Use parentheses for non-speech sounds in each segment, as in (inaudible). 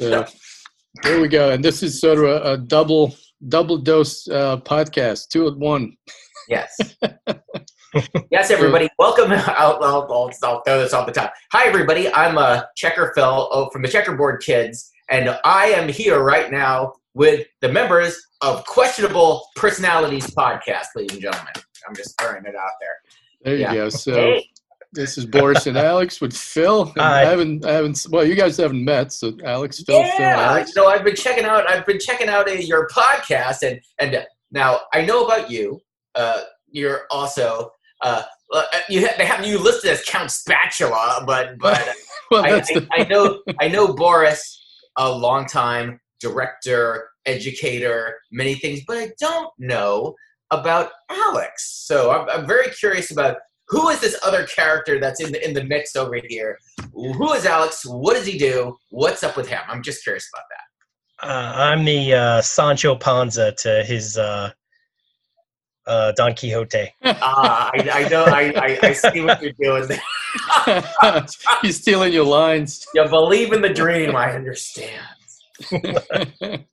So here we go, and this is sort of a, a double double dose uh, podcast, two at one. Yes. (laughs) yes, everybody. Welcome. I'll, I'll, I'll, I'll throw this off the top. Hi, everybody. I'm a Checker Phil oh, from the Checkerboard Kids, and I am here right now with the members of Questionable Personalities Podcast, ladies and gentlemen. I'm just throwing it out there. There you Yeah. go. So Hey. This is Boris and Alex with Phil. Hi. I haven't, I haven't. Well, you guys haven't met, so Alex, Phil, Phil, yeah, Alex. you know, I've been checking out. I've been checking out uh, your podcast, and and now I know about you. Uh, you're also uh, uh, you ha- they have you listed as Count Spatula, but (laughs) but Well, I, that's I, the, I know I know Boris, a long time director, educator, many things, but I don't know about Alex. So I'm, I'm very curious about who is this other character that's in the in the mix over here. Who is Alex? What does he do? What's up with him? I'm just curious about that. Uh, I'm the uh, Sancho Panza to his uh, uh, Don Quixote. (laughs) Ah, I, I know. I, I, I see what you're doing. there. (laughs) He's stealing your lines. You believe in the dream. I understand. (laughs)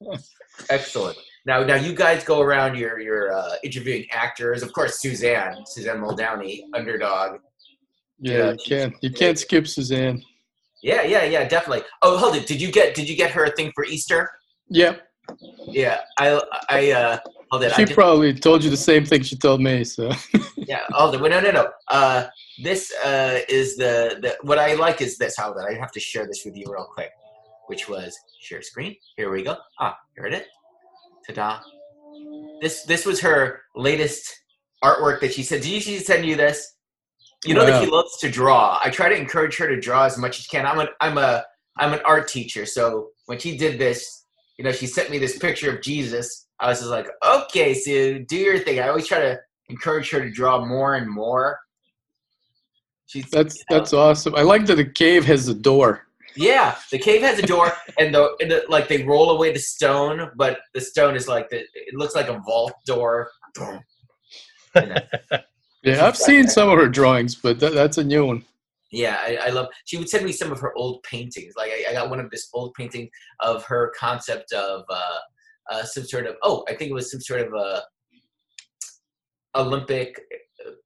Excellent. Now, now you guys go around. You're you're uh, interviewing actors. Of course, Suzanne, Suzanne Muldowney, underdog. yeah, Yeah, you can't, you can't skip Suzanne. Yeah, yeah, yeah, definitely. Oh, hold it. Did you get did you get her a thing for Easter? Yeah, Yeah, I I uh hold it. She just, probably told you the same thing she told me. So (laughs) yeah, hold it. Wait, no, no, no. Uh, this uh is the the what I like is this. Hold on, I have to share this with you real quick. Which was share screen. Here we go. Ah, here it is. Ta-da. This this was her latest artwork that she said. Did she send you this? You know that she loves to draw. I try to encourage her to draw as much as she can. I'm an I'm a I'm an art teacher, so when she did this, you know, she sent me this picture of Jesus. I was just like, okay, Sue, do your thing. I always try to encourage her to draw more and more. She's that's that's awesome. I like that the cave has a door. Yeah, the cave has a door, and the, and the like they roll away the stone, but the stone is like the it looks like a vault door. Boom. And, uh, Yeah, I've seen some of her drawings, but that, that's a new one. yeah, I, I love. She would send me some of her old paintings. Like I, I got one of this old painting of her concept of uh, uh, some sort of oh, I think it was some sort of a Olympic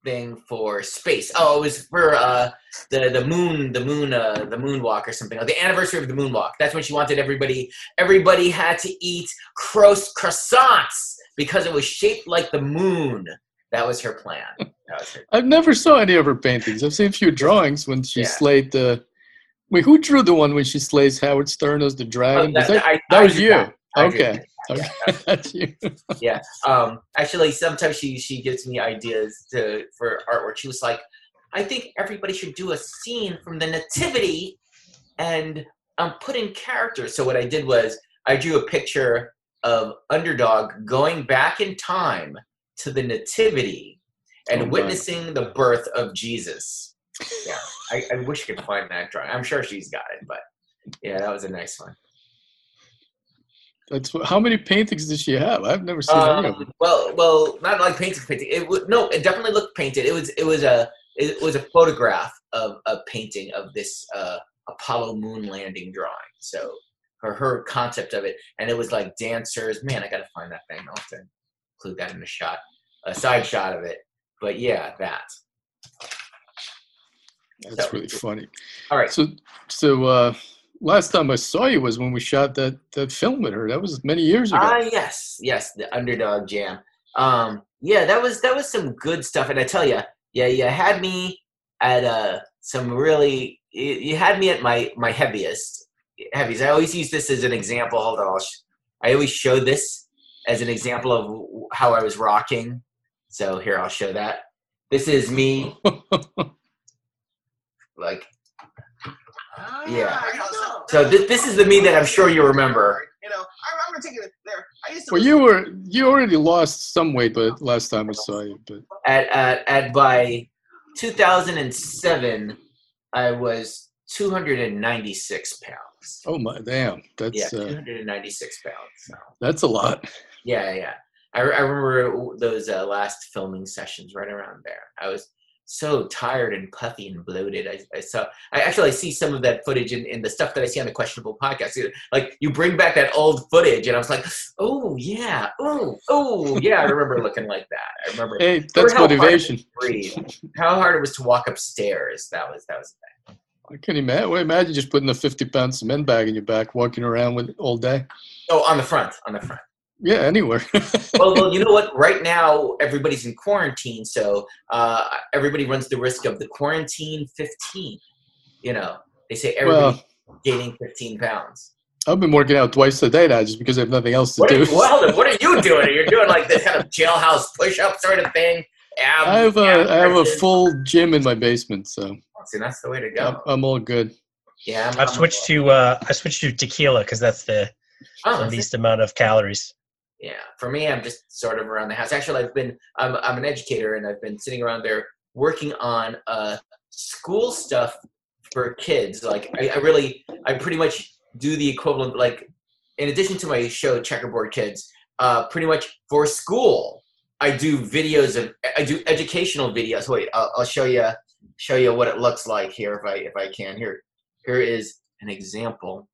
thing for space. Oh, it was for uh, the the moon, the moon, uh, the moonwalk or something. The anniversary of the moonwalk. That's when she wanted everybody. Everybody had to eat cross croissants because it was shaped like the moon. That was her plan. That was her. (laughs) I've never saw any of her paintings. I've seen a few drawings when she Yeah. slayed the. Wait, who drew the one when she slays Howard Stern as the dragon? Was that, I- that I was drew you. that. Okay. okay. (laughs) That's you. yeah. Um, actually, sometimes she she gives me ideas to for artwork. She was like, I think everybody should do a scene from the Nativity, and um, put in characters. So what I did was I drew a picture of underdog going back in time to the Nativity and Oh, witnessing the birth of Jesus. Yeah, I, I wish I could find that drawing. I'm sure she's got it, but yeah, that was a nice one. That's what, how many paintings does she have? I've never seen any of them. Um, well, well, not like painting, painting. It would no, it definitely looked painted. It was, it was a, it was a photograph of a painting of this uh, Apollo moon landing drawing. So her her concept of it, and it was like dancers. Man, I gotta find that thing. I'll have to include that in the shot, a side shot of it. But yeah, that. That's so- really funny. All right. So, so uh, last time I saw you was when we shot that that film with her. That was many years ago. Ah, yes, yes, the underdog jam. Um, yeah, that was that was some good stuff, and I tell you, yeah, you had me at uh some really, you, you had me at my my heaviest heavies. I always use this as an example. Hold on, I'll sh- I always show this as an example of how I was rocking. So here, I'll show that. This is me, (laughs) like Yeah. so. This this is the me that I'm sure you remember. You know, I remember taking it there. I used to. well, you were you already lost some weight, but last time I saw you. But at at, at by 2007 i was 296 pounds oh my damn, that's yeah uh, 296 pounds so that's a lot. yeah yeah i, I remember those uh, last filming sessions right around there i was so tired and puffy and bloated. I, I saw. I actually see some of that footage in, in the stuff that I see on the questionable podcast. Like you bring back that old footage, and I was like, oh yeah, oh oh yeah. I remember looking like that. I remember. Hey, that's how motivation. breathe. How hard it was to walk upstairs. That was that was. the thing. I can imagine. Well, imagine just putting a 50 pound cement bag in your back, walking around with all day. Oh, on the front, on the front. Yeah, anywhere. (laughs) well, well, you know what? Right now, everybody's in quarantine, so uh, everybody runs the risk of the quarantine 15. You know, they say everybody's well, gaining 15 pounds. I've been working out twice a day now just because I have nothing else to What are, do. well, what are you (laughs) doing? You're doing like this kind of jailhouse push-up sort of thing. Ab, I have a ab I have a full gym in my basement, so See, that's the way to I'm, go. I'm all good. Yeah, I'm, I've I'm- switched to uh, I switched to tequila because that's the, Oh, the is it? least amount of calories. Yeah, for me, I'm just sort of around the house. Actually, I've been I'm I'm an educator, and I've been sitting around there working on uh school stuff for kids. Like I, I really I pretty much do the equivalent. Like in addition to my show Checkerboard Kids, uh, pretty much for school, I do videos of I do educational videos. Wait, I'll, I'll show you show you what it looks like here if I if I can. Here here is an example.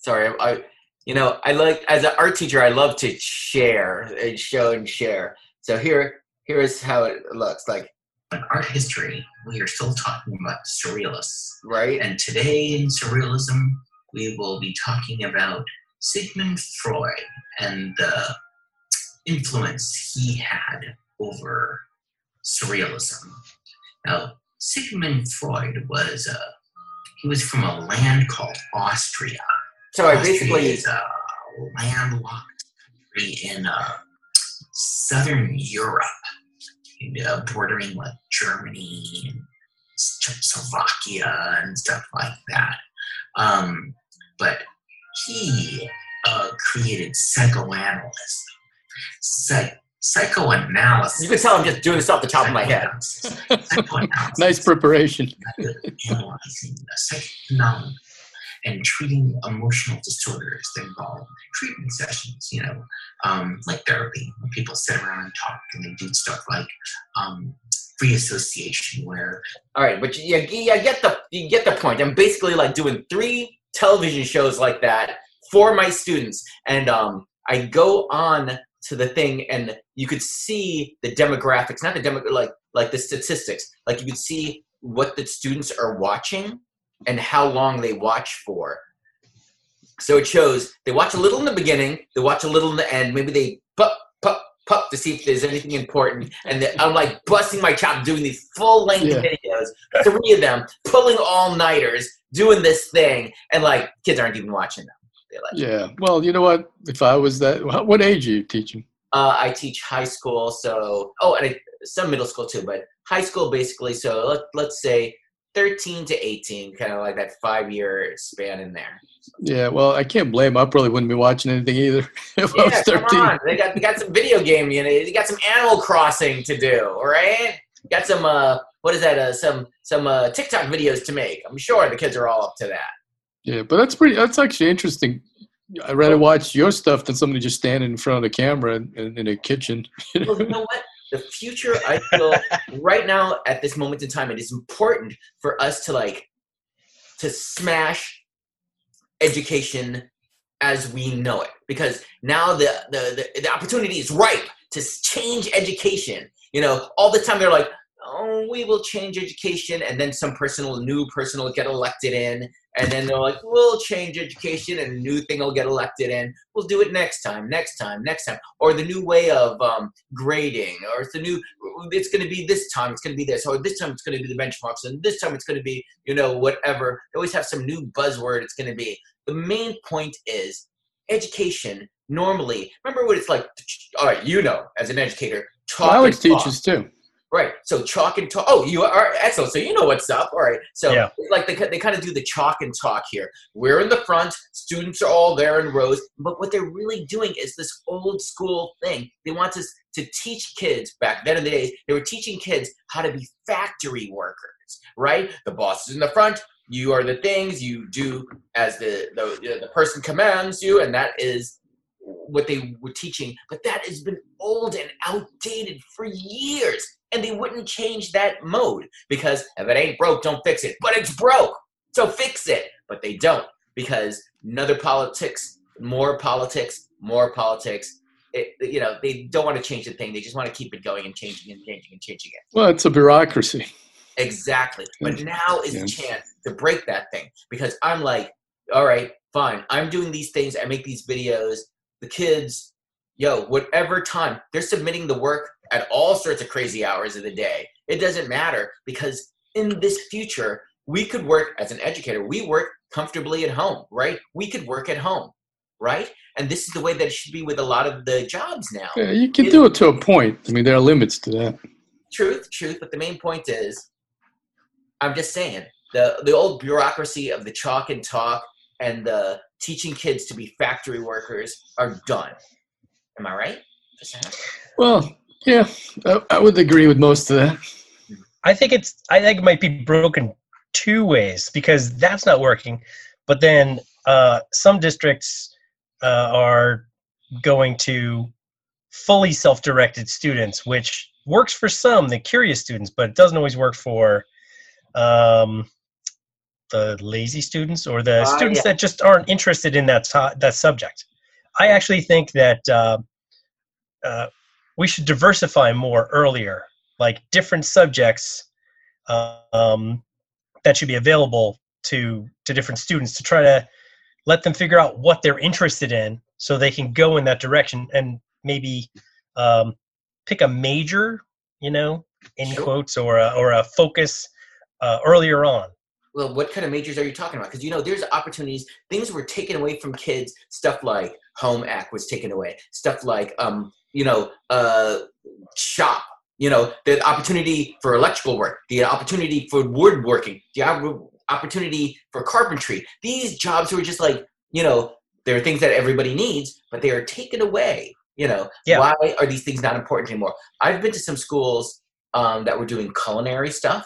Sorry, I you know, I like as an art teacher, I love to share and show and share. So here, here is how it looks like, in art history, we are still talking about surrealists. right? And today in surrealism, we will be talking about Sigmund Freud and the influence he had over surrealism. Now, Sigmund Freud was uh, he was from a land called Austria. So I Austria basically, is a landlocked country in uh, southern Europe, uh, bordering with Germany and Czechoslovakia and stuff like that. Um, but he uh, created psychoanalysis. Psych- psychoanalysis. you can tell I'm just doing this off the top of my head. Psychoanalysis (laughs) Nice preparation. analyzing the psychic phenomena and treating emotional disorders that involve treatment sessions, you know, um, like therapy, when people sit around and talk and they do stuff like um, free association, where All right, but you, you, you get the you get the point. I'm basically like doing three television shows like that for my students, and um, I go on to the thing, and you could see the demographics, not the demo, like like the statistics. Like you could see what the students are watching and how long they watch for. So it shows they watch a little in the beginning, they watch a little in the end. Maybe they pup pup pup to see if there's anything important, and then I'm like busting my chop doing these full length Yeah. videos three of them pulling all nighters, doing this thing, and like kids aren't even watching them. Like, Yeah. Well, you know what? If I was that, what age are you teaching? uh, I teach high school, so oh, and I, some middle school too, but high school basically. So let let's say thirteen to eighteen, kind of like that five year span in there. Yeah. Well, I can't blame. I probably wouldn't be watching anything either (laughs) if I was Yeah, come 13. on, they got they got some video game, you know, they got some Animal Crossing to do, right? Got some uh, what is that? Uh, some some uh, TikTok videos to make. I'm sure the kids are all up to that. Yeah, but that's pretty. That's actually interesting. I'd rather watch your stuff than somebody just standing in front of the camera in, in, in a kitchen. (laughs) well, you know what? The future, I feel (laughs) right now at this moment in time, it is important for us to like to smash education as we know it because now the the the, the opportunity is ripe to change education. You know, all the time they're like, "Oh, we will change education," and then some person will, new person will get elected in, and then they're like, "We'll change education," and a new thing will get elected in. We'll do it next time, next time, next time, or the new way of um, grading, or it's the new. It's going to be this time. It's going to be this, or this time it's going to be the benchmarks, and this time it's going to be you know whatever. They always have some new buzzword. It's going to be. The main point is education. Normally, remember what it's like. All right, you know, as an educator, talk. Alex and talk. teaches too. Right. So chalk and talk. Oh, you are excellent. So you know what's up. All right. So Yeah. like they, they kind of do the chalk and talk here. We're in the front. Students are all there in rows. But what they're really doing is this old school thing. They want us to teach kids back then in the days. They were teaching kids how to be factory workers. Right. The boss is in the front. You are the things you do as the the, the person commands you, and that is what they were teaching. But that has been old and outdated for years and they wouldn't change that mode because if it ain't broke, don't fix it. But it's broke, so fix it. But they don't because another politics, more politics, more politics. It, you know, they don't want to change the thing. They just want to keep it going and changing and changing and changing it. Well, it's a bureaucracy. Exactly. But now is Yeah. the chance to break that thing because I'm like, all right, fine. I'm doing these things. I make these videos. The kids, yo, whatever time they're submitting the work at all sorts of crazy hours of the day. It doesn't matter because in this future, we could work as an educator. We work comfortably at home, right? We could work at home, right? And this is the way that it should be with a lot of the jobs now Yeah, you can do it to a point. I mean, there are limits to that. truth, truth. But the main point is, I'm just saying the the old bureaucracy of the chalk and talk and the teaching kids to be factory workers are done. Am I right? Well, yeah, I, I would agree with most of that. I think it's I think it might be broken two ways because that's not working, but then uh, some districts uh, are going to fully self-directed students, which works for some, the curious students, but it doesn't always work for um, the lazy students or the Ah, students yeah. that just aren't interested in that to- that subject. I actually think that uh, uh, we should diversify more earlier, like different subjects um, that should be available to to different students to try to let them figure out what they're interested in, so they can go in that direction and maybe um, pick a major, you know, in Sure. quotes, or a, or a focus uh, earlier on. Well, what kind of majors are you talking about? Because you know, there's opportunities. Things were taken away from kids. Stuff like home ec was taken away. Stuff like, um, you know, uh, shop. You know, the opportunity for electrical work, the opportunity for woodworking, the opportunity for carpentry. These jobs were just like, you know, there are things that everybody needs, but they are taken away. You know, Yeah. why are these things not important anymore? I've been to some schools um, that were doing culinary stuff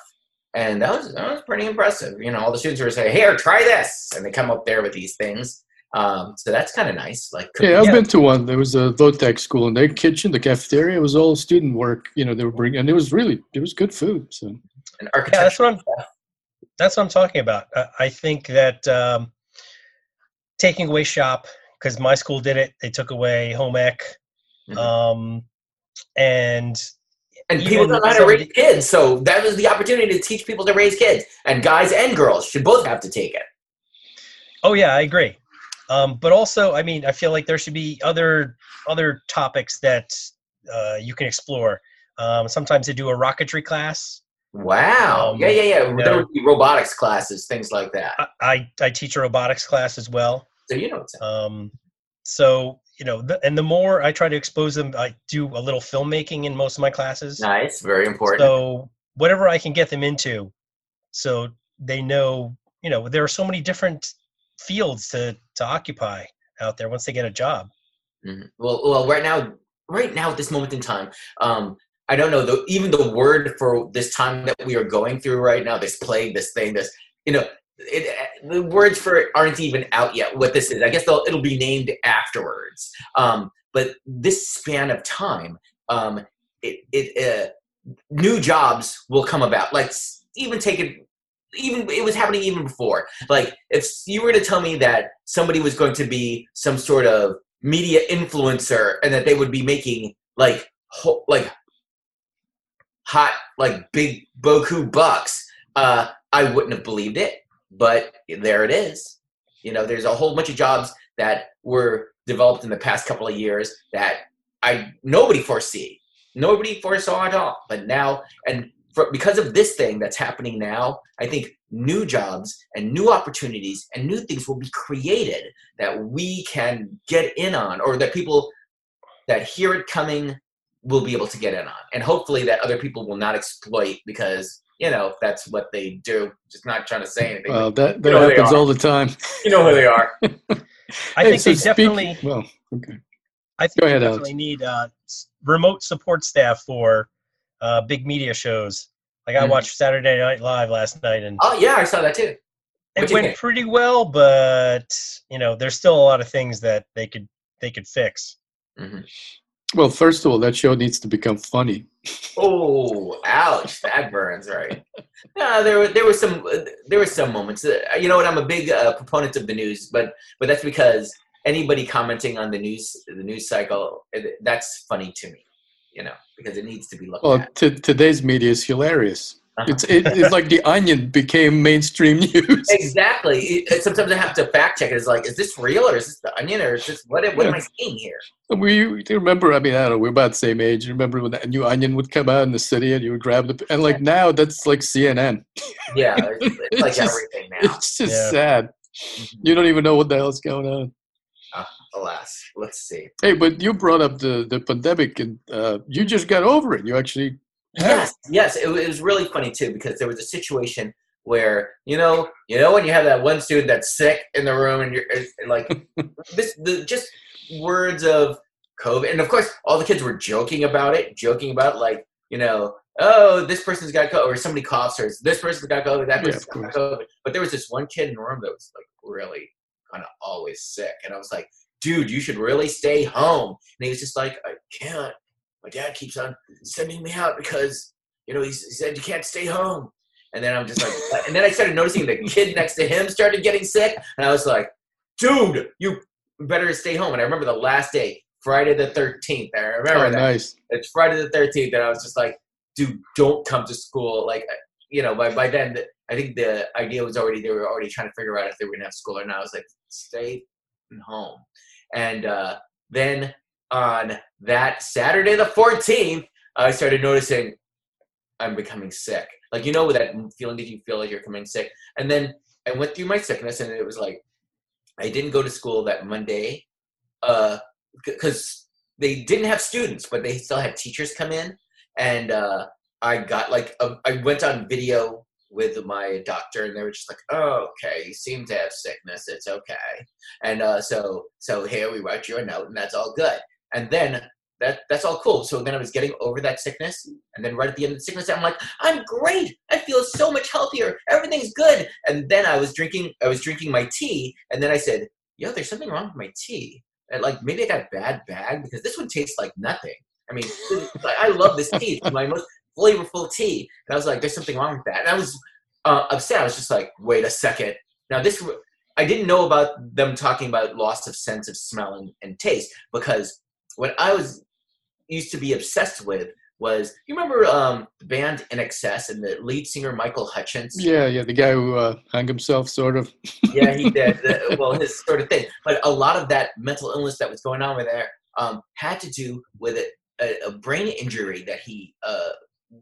and that was that was pretty impressive. You know, all the students were saying, "Here, try this," and they come up there with these things. Um, so that's kind of nice. Like, Yeah, I've been to one. There was a Votech school, and their kitchen, the cafeteria, was all student work. You know, they were bringing, and it was really, it was good food. So an Yeah, that's what I'm. That's what I'm talking about. I, I think that um, taking away shop because my school did it. They took away home ec, Mhm. um, and and people don't know how to raise kids, so that was the opportunity to teach people to raise kids. And guys and girls should both have to take it. oh yeah, I agree. Um, but also, I mean, I feel like there should be other other topics that uh, you can explore. Um, sometimes they do a rocketry class. Wow. Um, yeah, yeah, yeah. you There would be robotics classes, things like that. I, I, I teach a robotics class as well. So you know what's. Um, so you know, the, and the more I try to expose them, I do a little filmmaking in most of my classes. nice, very important. So whatever I can get them into, so they know, you know, there are so many different fields to to occupy out there once they get a job. Mhm. Well, well, right now, right now at this moment in time, um, I don't know. The, even the word for this time that we are going through right now, this plague, this thing, this, you know, it, the words for it aren't even out yet. What this is, I guess it'll be named afterwards. Um, but this span of time, um, it, it, uh, new jobs will come about. Like even take it. Even it was happening even before. Like if you were to tell me that somebody was going to be some sort of media influencer and that they would be making like ho- like hot like big boku bucks uh i wouldn't have believed it. But there it is. You know there's a whole bunch of jobs that were developed in the past couple of years that i nobody foresee nobody foresaw at all. But now and for, because of this thing that's happening now i think new jobs and new opportunities and new things will be created that we can get in on or that people that hear it coming will be able to get in on and hopefully that other people will not exploit because you know that's what they do just not trying to say anything well, that You that know happens all the time. you know who they are (laughs) I Hey, think so they speak- definitely. Well, okay. I think Go they ahead, Alex. definitely need uh, remote support staff for uh, big media shows. Like I Mhm. watched Saturday Night Live last night, and oh yeah i saw that too it What'd you went think? pretty well. But you know, there's still a lot of things that they could they could fix. Mhm. Well, first of all, that show needs to become funny. Oh, ouch! That burns, right? No, there were there were some there were some moments. Uh, you know what? I'm a big uh, proponent of the news, but but that's because anybody commenting on the news the news cycle uh, that's funny to me. You know, because it needs to be looked Well, at. t- today's media is hilarious. Uh-huh. It's it, it's like the Onion became mainstream (laughs) news. Exactly. It- sometimes I have to fact check. it. It's like, is this real or is this the onion or is this what? What am I seeing here? We you remember? I mean, I don't know. We're about the same age. You remember when that new Onion would come out in the city, and you would grab the and like now that's like CNN. Yeah, it's, it's (laughs) It's like just- everything now. It's just Yeah. sad. You don't even know what the hell's going on. Alas, let's see. Hey, but you brought up the the pandemic, and uh, you just got over it. You actually Yes, yes. It, it was really funny too because there was a situation where you know, you know, when you have that one student that's sick in the room, and you're it's like (laughs) this, the just words of COVID, and of course, all the kids were joking about it, joking about like you know, oh, this person's got COVID, or somebody coughs, or this person's got COVID, that person's of got COVID. But there was this one kid in the room that was like really kind of always sick, and I was like, dude, you should really stay home. And he was just like, I can't. My dad keeps on sending me out because you know he's, he said you can't stay home. And then I'm just like, (laughs) and then I started noticing the kid next to him started getting sick, and I was like, dude, you better stay home. And I remember the last day, Friday the 13th. I remember oh, that. nice. It's Friday the 13th, and I was just like, dude, don't come to school. Like, you know, by by then, I think the idea was already they were already trying to figure out if they were gonna have school or not. I was like, stay home. And uh, then on that Saturday the 14th, I started noticing I'm becoming sick. Like you know that feeling that you feel like you're becoming sick. And then I went through my sickness, and it was like I didn't go to school that Monday, uh, because they didn't have students, but they still had teachers come in, and uh, I got like a, I went on video with my doctor, and they were just like, "Oh, okay, you seem to have sickness. It's okay." And uh, so so here we write you a note, and that's all good. And then that that's all cool. So then I was getting over that sickness, and then right at the end of the sickness, I'm like, I'm great. I feel so much healthier. Everything's good. And then I was drinking, I was drinking my tea, and then I said, Yo, there's something wrong with my tea. And like maybe I got a bad bag because this one tastes like nothing. I mean, (laughs) I love this tea. It's my most flavorful tea. And I was like, there's something wrong with that. And I was uh, upset. I was just like, wait a second. Now this, I didn't know about them talking about loss of sense of smell and, and taste because what I was used to be obsessed with was you remember um, the band INXS and the lead singer Michael Hutchence? Yeah, yeah. The guy who uh, hung himself, sort of. (laughs) yeah, he did. (laughs) The- well, his sort of thing. But a lot of that mental illness that was going on with there um, had to do with a, a, a brain injury that he uh,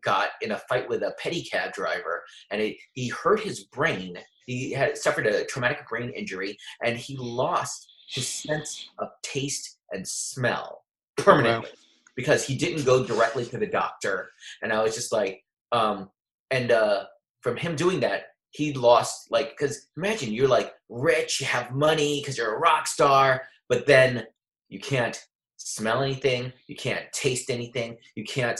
got in a fight with a pedicab driver, and it, he hurt his brain. He had suffered a traumatic brain injury, and he lost his sense of taste and smell permanently because he didn't go directly to the doctor. And I was just like, um, and uh, from him doing that, he lost like because imagine you're like rich, you have money because you're a rock star, but then you can't smell anything, you can't taste anything, you can't,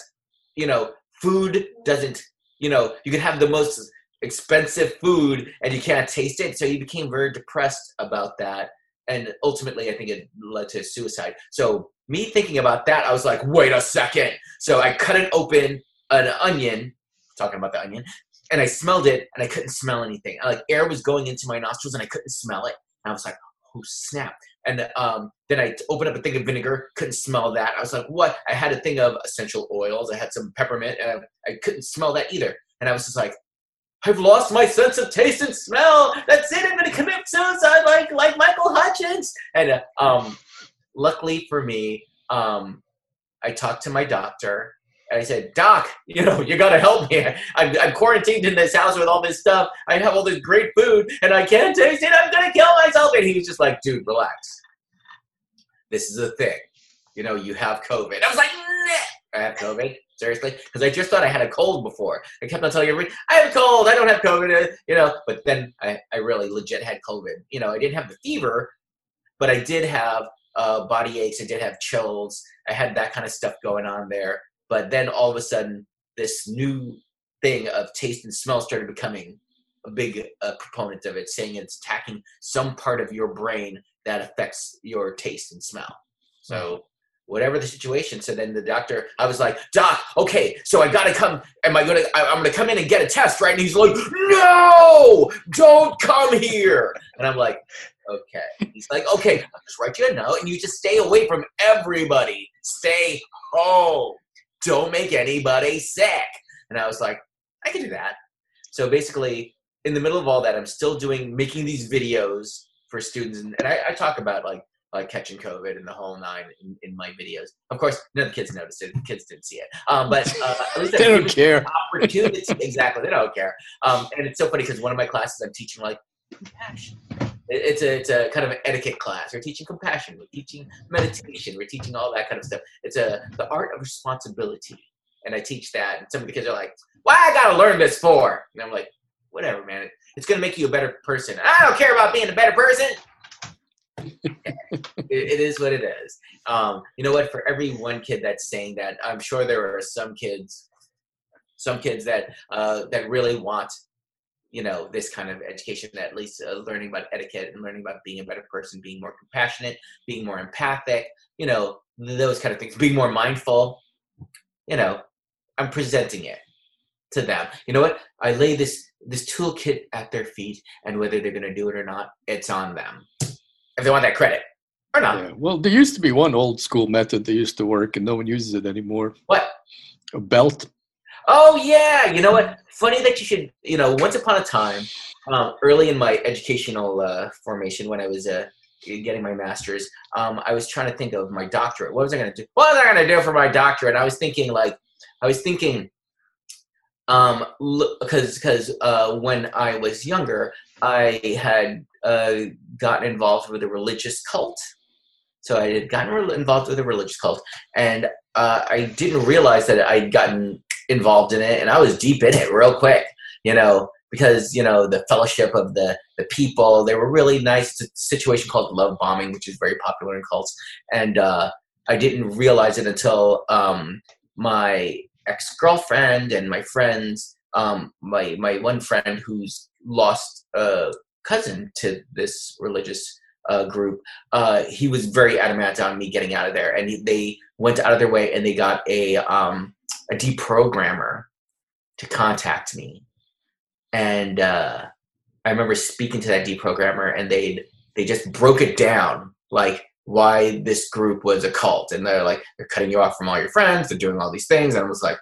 you know, food doesn't, you know, you can have the most expensive food and you can't taste it. So he became very depressed about that. And ultimately, I think it led to suicide. So, me thinking about that, I was like, wait a second. So, I cut it open, an onion, talking about the onion, and I smelled it and I couldn't smell anything. Like air was going into my nostrils and I couldn't smell it. And I was like, oh snap. And um, then I opened up a thing of vinegar, couldn't smell that. I was like, what? I had a thing of essential oils. I had some peppermint and I, I couldn't smell that either. And I was just like, I've lost my sense of taste and smell. That's it. I'm going to commit suicide like, like Michael Hutchence. And uh, um, luckily for me, um, I talked to my doctor I said, Doc, you know, you got to help me. I'm, I'm quarantined in this house with all this stuff. I have all this great food and I can't taste it. I'm going to kill myself. And he was just like, dude, relax. This is a thing. You know, you have COVID. I was like. I have COVID. Seriously? Because I just thought I had a cold before. I kept on telling everybody, I have a cold. I don't have COVID. You know, but then I, I really legit had COVID. You know, I didn't have the fever, but I did have uh, body aches. I did have chills. I had that kind of stuff going on there. But then all of a sudden, this new thing of taste and smell started becoming a big uh, proponent of it, saying it's attacking some part of your brain that affects your taste and smell. So whatever the situation. So then the doctor, I was like, Doc, okay, so I gotta come. Am I gonna? I, I'm gonna come in and get a test, right? And he's like, No, don't come here. And I'm like, Okay. He's like, Okay, I'll just write you a note, and you just stay away from everybody. Stay home. Don't make anybody sick. And I was like, I can do that. So basically, in the middle of all that, I'm still doing making these videos for students, and, and I, I talk about like like catching COVID and the whole nine in, in, my videos. Of course, none of the kids noticed it. The kids didn't see it. Um, but uh, at least (laughs) they don't care. Opportunity, exactly. They don't care. Um, and it's so funny because one of my classes, I'm teaching like compassion. It's a it's a kind of an etiquette class. We're teaching compassion. We're teaching meditation. We're teaching all that kind of stuff. It's a the art of responsibility, and I teach that. And some of the kids are like, "Why I gotta learn this for?" And I'm like, "Whatever, man. It's gonna make you a better person. I don't care about being a better person." (laughs) it, it is what it is. Um, you know what? For every one kid that's saying that, I'm sure there are some kids, some kids that uh, that really want, you know, this kind of education. At least uh, learning about etiquette and learning about being a better person, being more compassionate, being more empathic. You know, those kind of things. Being more mindful. You know, I'm presenting it to them. You know what? I lay this this toolkit at their feet, and whether they're going to do it or not, it's on them if they want that credit or not. Yeah. Well, there used to be one old school method that used to work, and no one uses it anymore. What? A belt. Oh yeah, you know what? Funny that you should. You know, once upon a time, um, early in my educational uh, formation, when I was uh, getting my master's, um, I was trying to think of my doctorate. What was I going to do? What was I going to do for my doctorate? I was thinking like, I was thinking, um, because because uh, when I was younger, I had uh, gotten involved with a religious cult. So I had gotten re- involved with a religious cult, and uh, I didn't realize that I'd gotten involved in it, and I was deep in it (laughs) real quick. You know, because you know the fellowship of the the people, they were really nice. situation called love bombing, which is very popular in cults, and uh, I didn't realize it until um, my ex girlfriend and my friends. Um, my my one friend who's lost a cousin to this religious uh, group, uh, he was very adamant on me getting out of there, and he, they went out of their way and they got a um, a deprogrammer to contact me, and uh, I remember speaking to that deprogrammer, and they they just broke it down like why this group was a cult, and they're like they're cutting you off from all your friends, they're doing all these things, and I was like,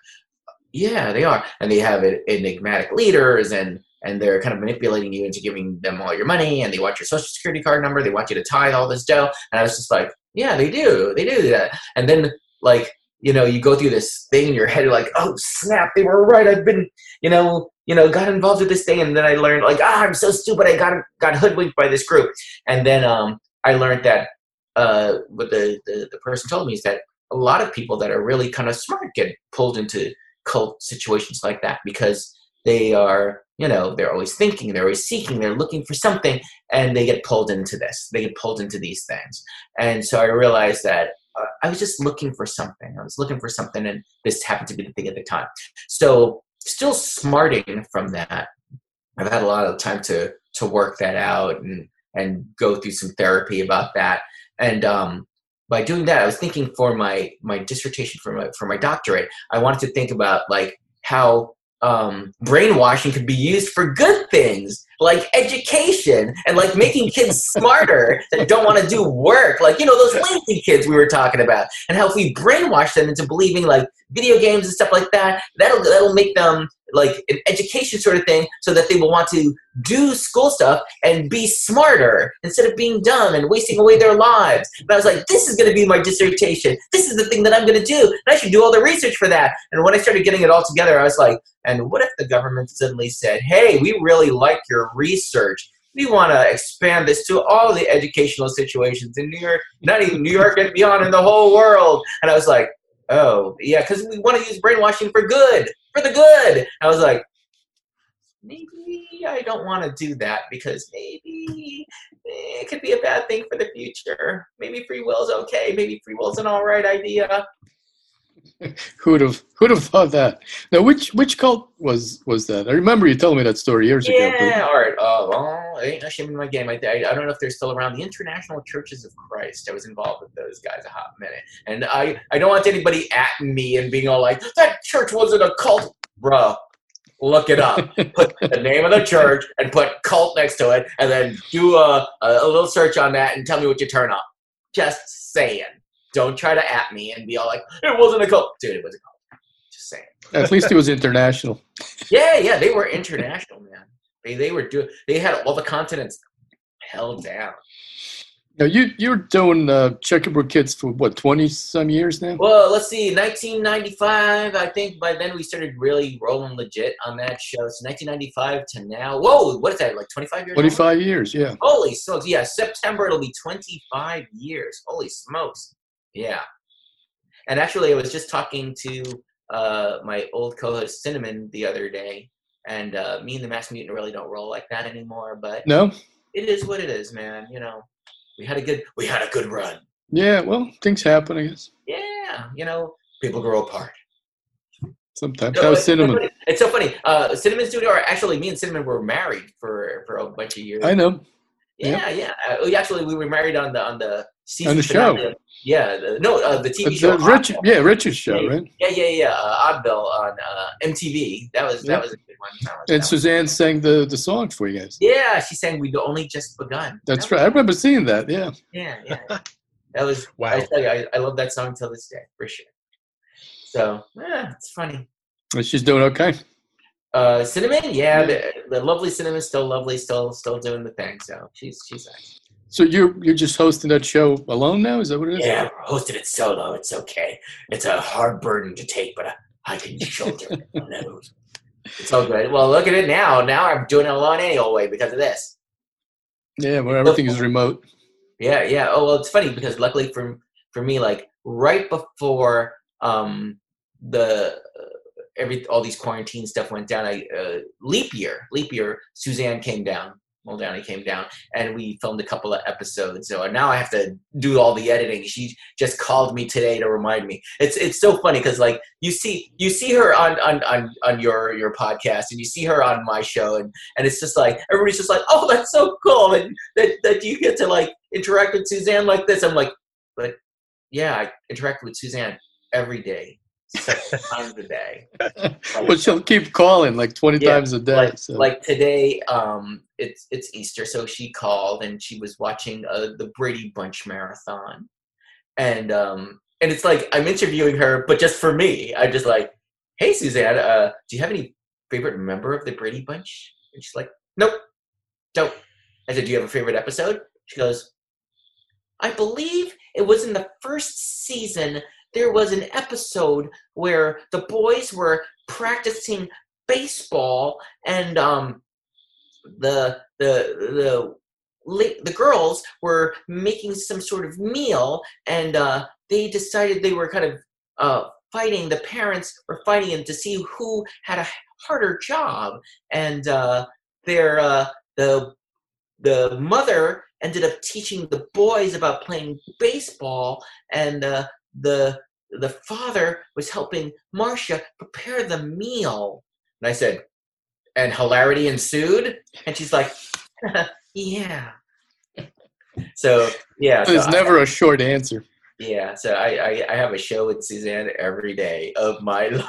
yeah, they are, and they have enigmatic leaders and and they're kind of manipulating you into giving them all your money and they want your social security card number they want you to tithe all this dough. And i was just like yeah they do they do that. And then like you know you go through this thing in your head you're like oh snap they were right i've been you know you know got involved with this thing. And then i learned like ah i'm so stupid i got got hoodwinked by this group. And then um i learned that uh what the, the the person told me is that a lot of people that are really kind of smart get pulled into cult situations like that because they are you know they're always thinking they're always seeking they're looking for something and they get pulled into this. They get pulled into these things. And so i realized that uh, i was just looking for something. I was looking for something and this happened to be the thing at the time. So still smarting from that i've had a lot of time to to work that out and and go through some therapy about that. And um by doing that i was thinking for my my dissertation for my for my doctorate i wanted to think about like how um, brainwashing could be used for good things like education and like making kids (laughs) smarter that don't want to do work like you know those lazy kids we were talking about and how if we brainwash them into believing like video games and stuff like that that'll that'll make them like an education sort of thing so that they will want to do school stuff and be smarter instead of being dumb and wasting away their lives. And I was like, this is going to be my dissertation. This is the thing that I'm going to do. And I should do all the research for that. And when I started getting it all together, I was like, and what if the government suddenly said, hey, we really like your research. We want to expand this to all the educational situations in New York, not even New York and beyond, in the whole world. And I was like, oh, yeah, because we want to use brainwashing for good for the good. I was like, maybe I don't want to do that because maybe eh, it could be a bad thing for the future. Maybe free will is okay. Maybe free will is an all right idea. (laughs) Who'd have who'd have thought that? Now, which which cult was was that? I remember you telling me that story years ago. Yeah, all right. Oh, well, ain't no shame in my game. I, I, I don't know if they're still around. The International Churches of Christ. I was involved with those guys a hot minute, and I I don't want anybody at me and being all like that church wasn't a cult, bro. Look it up. (laughs) put the name of the church and put cult next to it, and then do a, a, a little search on that and tell me what you turn up. Just saying. Don't try to at me and be all like, it wasn't a cult. Dude, it was a cult. Just saying. At least it was international. (laughs) Yeah, yeah, they were international, man. They, they were doing, they had all the continents held down. Now you you're doing uh, Checkerboard Kids for what twenty some years now? Well, let's see, 1995, I think by then we started really rolling legit on that show. So 1995 to now, whoa, what is that, like 25 years? 25 old? years, yeah. Holy smokes. Yeah, September it'll be 25 years. Holy smokes. Yeah. And actually, I was just talking to uh, my old co host Cinnamon the other day. And uh, me and the Mass Mutant really don't roll like that anymore. But No, it is what it is, man. You know, we had a good we had a good run. yeah. Well, things happen, I guess. Yeah, you know, people grow apart. Sometimes. No, That was it's cinnamon. It's so funny. Uh, Cinnamon's doing, or actually, me and Cinnamon were married for for a bunch of years. I know. Yeah, yeah. Uh, we actually, we were married on the on the season On the finale show. Yeah, the, no, uh, the TV The, show. the Richard, yeah, Richard's show, Yeah, right? Yeah, yeah, yeah. Uh, Oddville on uh, MTV. That was Yeah. that was a good one. Was- And Suzanne sang the the song for you guys. yeah, she sang "We'd only just begun." That's That right. I remember seeing that. Yeah. Yeah, yeah. That was. (laughs) Wow. I tell you, I, I love that song till this day for sure. So yeah, it's funny. She's doing okay. Uh, cinnamon, yeah. The, the lovely cinnamon, still lovely, still still doing the thing. So she's she's nice. So you're you're just hosting that show alone now? Is that what it is? Yeah, we're hosted it solo. It's okay. It's a hard burden to take, but I, I can shoulder it. No. It's all good. Well, look at it now. Now I'm doing it alone anyway because of this. Yeah. Well, everything is remote. Yeah, yeah. Oh well, it's funny because luckily for for me, like right before um the every all these quarantine stuff went down, I uh, leap year, leap year. Suzanne came down. Muldowney came down, and we filmed a couple of episodes. So now I have to do all the editing. She just called me today to remind me. It's it's so funny because like you see you see her on, on on on your your podcast, and you see her on my show, and and it's just like everybody's just like, oh, that's so cool, and that that you get to like interact with Suzanne like this. I'm like, but yeah, I interact with Suzanne every day, seven times a day. (laughs) But she'll keep calling like twenty Yeah, times a day. like, so. like today, um, it's it's Easter, so she called and she was watching uh, the Brady Bunch marathon, and um, and it's like I'm interviewing her, but just for me. I'm just like, hey Suzanne, uh, do you have any favorite member of the Brady Bunch? And she's like, nope, don't. I said, do you have a favorite episode? She goes, I believe it was in the first season. There was an episode where the boys were practicing baseball and um the the the the girls were making some sort of meal and uh they decided they were kind of uh fighting the parents were fighting them to see who had a harder job. And uh their uh the the mother ended up teaching the boys about playing baseball and uh the the father was helping Marcia prepare the meal. And I said, and hilarity ensued? And she's like, (laughs) yeah. (laughs) So, yeah. So There's I- never a short answer. yeah. So I, I, I have a show with Suzanne every day of my (laughs) life.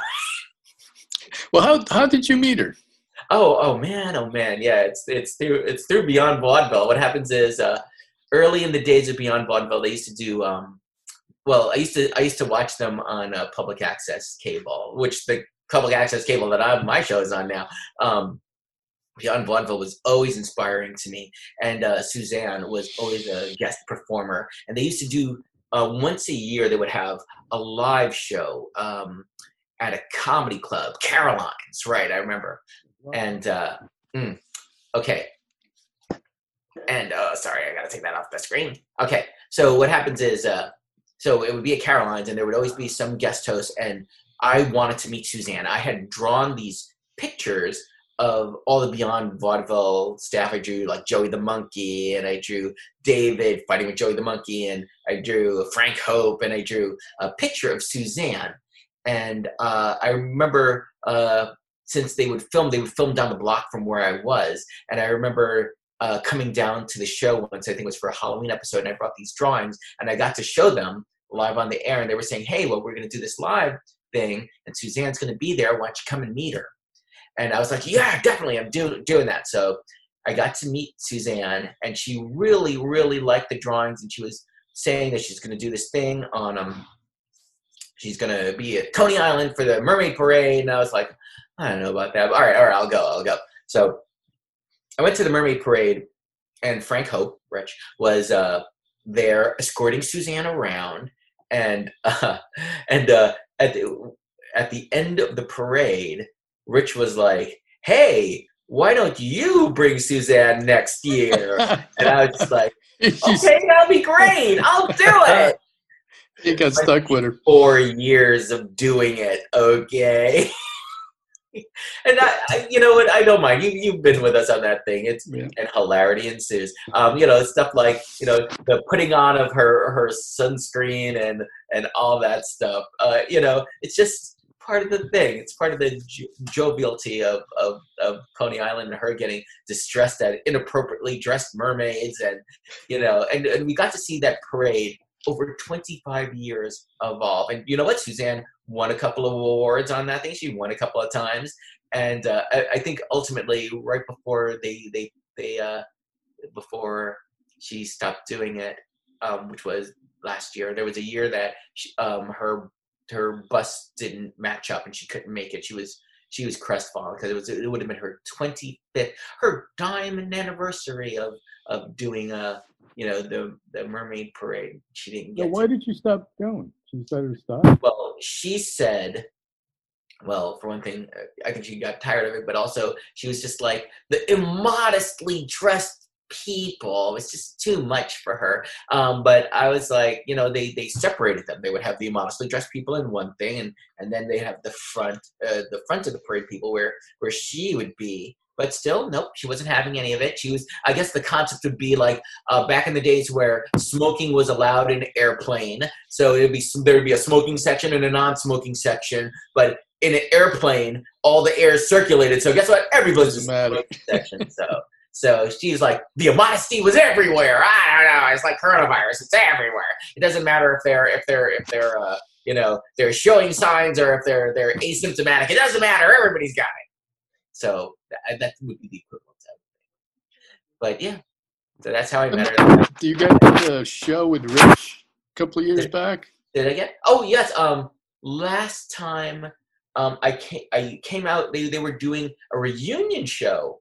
Well, how how did you meet her? Oh, oh man, oh man, yeah. It's it's through it's through Beyond Vaudeville. What happens is, uh, early in the days of Beyond Vaudeville, they used to do. Um, well, I used to I used to watch them on uh, public access cable, which the public access cable that I my show is on now. Um, Beyond Vaudeville was always inspiring to me, and uh, Suzanne was always a guest performer. And they used to do uh, once a year. They would have a live show um, at a comedy club, Caroline's. Right, I remember and uh mm, okay and uh sorry i gotta take that off the screen okay so what happens is uh so it would be at caroline's and there would always be some guest host and i wanted to meet suzanne. I had drawn these pictures of all the beyond vaudeville staff. I drew like joey the monkey and i drew david fighting with joey the monkey and i drew frank hope and i drew a picture of suzanne. And uh, I remember uh, since they would film, they would film down the block from where I was, and I remember uh, coming down to the show once. I think it was for a Halloween episode, and I brought these drawings, and I got to show them live on the air, and they were saying, "Hey, well, we're going to do this live thing, and Suzanne's going to be there. Why don't you come and meet her?" And I was like, "Yeah, definitely, I'm doing doing that." So I got to meet Suzanne, and she really, really liked the drawings, and she was saying that she's going to do this thing on um, she's going to be at Coney Island for the Mermaid Parade, and I was like, I don't know about that. All right, all right, I'll go, I'll go. So I went to the Mermaid Parade, and Frank Hope, Rich, was uh, there escorting Suzanne around, and (laughs) uh, and uh, at the at the end of the parade, Rich was like, "Hey, why don't you bring Suzanne next year?" and I was just like, (laughs) "Okay, that'll be great. I'll do (laughs) it." he got stuck with her. Four years of doing it. Okay. (laughs) and I, you know what? I don't mind. You, you've been with us on that thing. It's Yeah. and hilarity ensues. Um, you know, stuff like you know the putting on of her her sunscreen and and all that stuff. Uh, you know, it's just part of the thing. It's part of the jo- jovialty of, of of Coney Island and her getting distressed at inappropriately dressed mermaids and you know, and and we got to see that parade over 25 years evolve. And you know what? Suzanne won a couple of awards on that thing. She won a couple of times, and uh, I, I think ultimately, right before they they they uh, before she stopped doing it, um, which was last year, there was a year that she, um, her her bus didn't match up and she couldn't make it. She was she was crestfallen because it was it would have been her 25th, her diamond anniversary of of doing a you know the the mermaid parade. She didn't So why to. did you stop going? She decided to stop. Well, she said, well, for one thing, uh, I think she got tired of it, but also she was just like the immodestly dressed people. It was just too much for her. Um, but I was like, you know, they they separated them. They would have the immodestly dressed people in one thing, and and then they have the front uh, the front of the parade people where where she would be. But still, nope, she wasn't having any of it. She was, I guess, the concept would be like uh, back in the days where smoking was allowed in airplane. So it would be there would be a smoking section and a non-smoking section, but in an airplane, all the air is circulated. So guess what? Everybody's a smoking section. So so she's like, the immodesty was everywhere. I don't know. It's like coronavirus. It's everywhere. It doesn't matter if they're if they're if they're uh, you know they're showing signs or if they're they're asymptomatic. It doesn't matter. Everybody's got it. So that, that would be the equivalent. But yeah, so that's how I met her. Do you get the show with Rich a couple of years back? Did I get? Oh yes. Um, last time, um, I came. I came out. They they were doing a reunion show,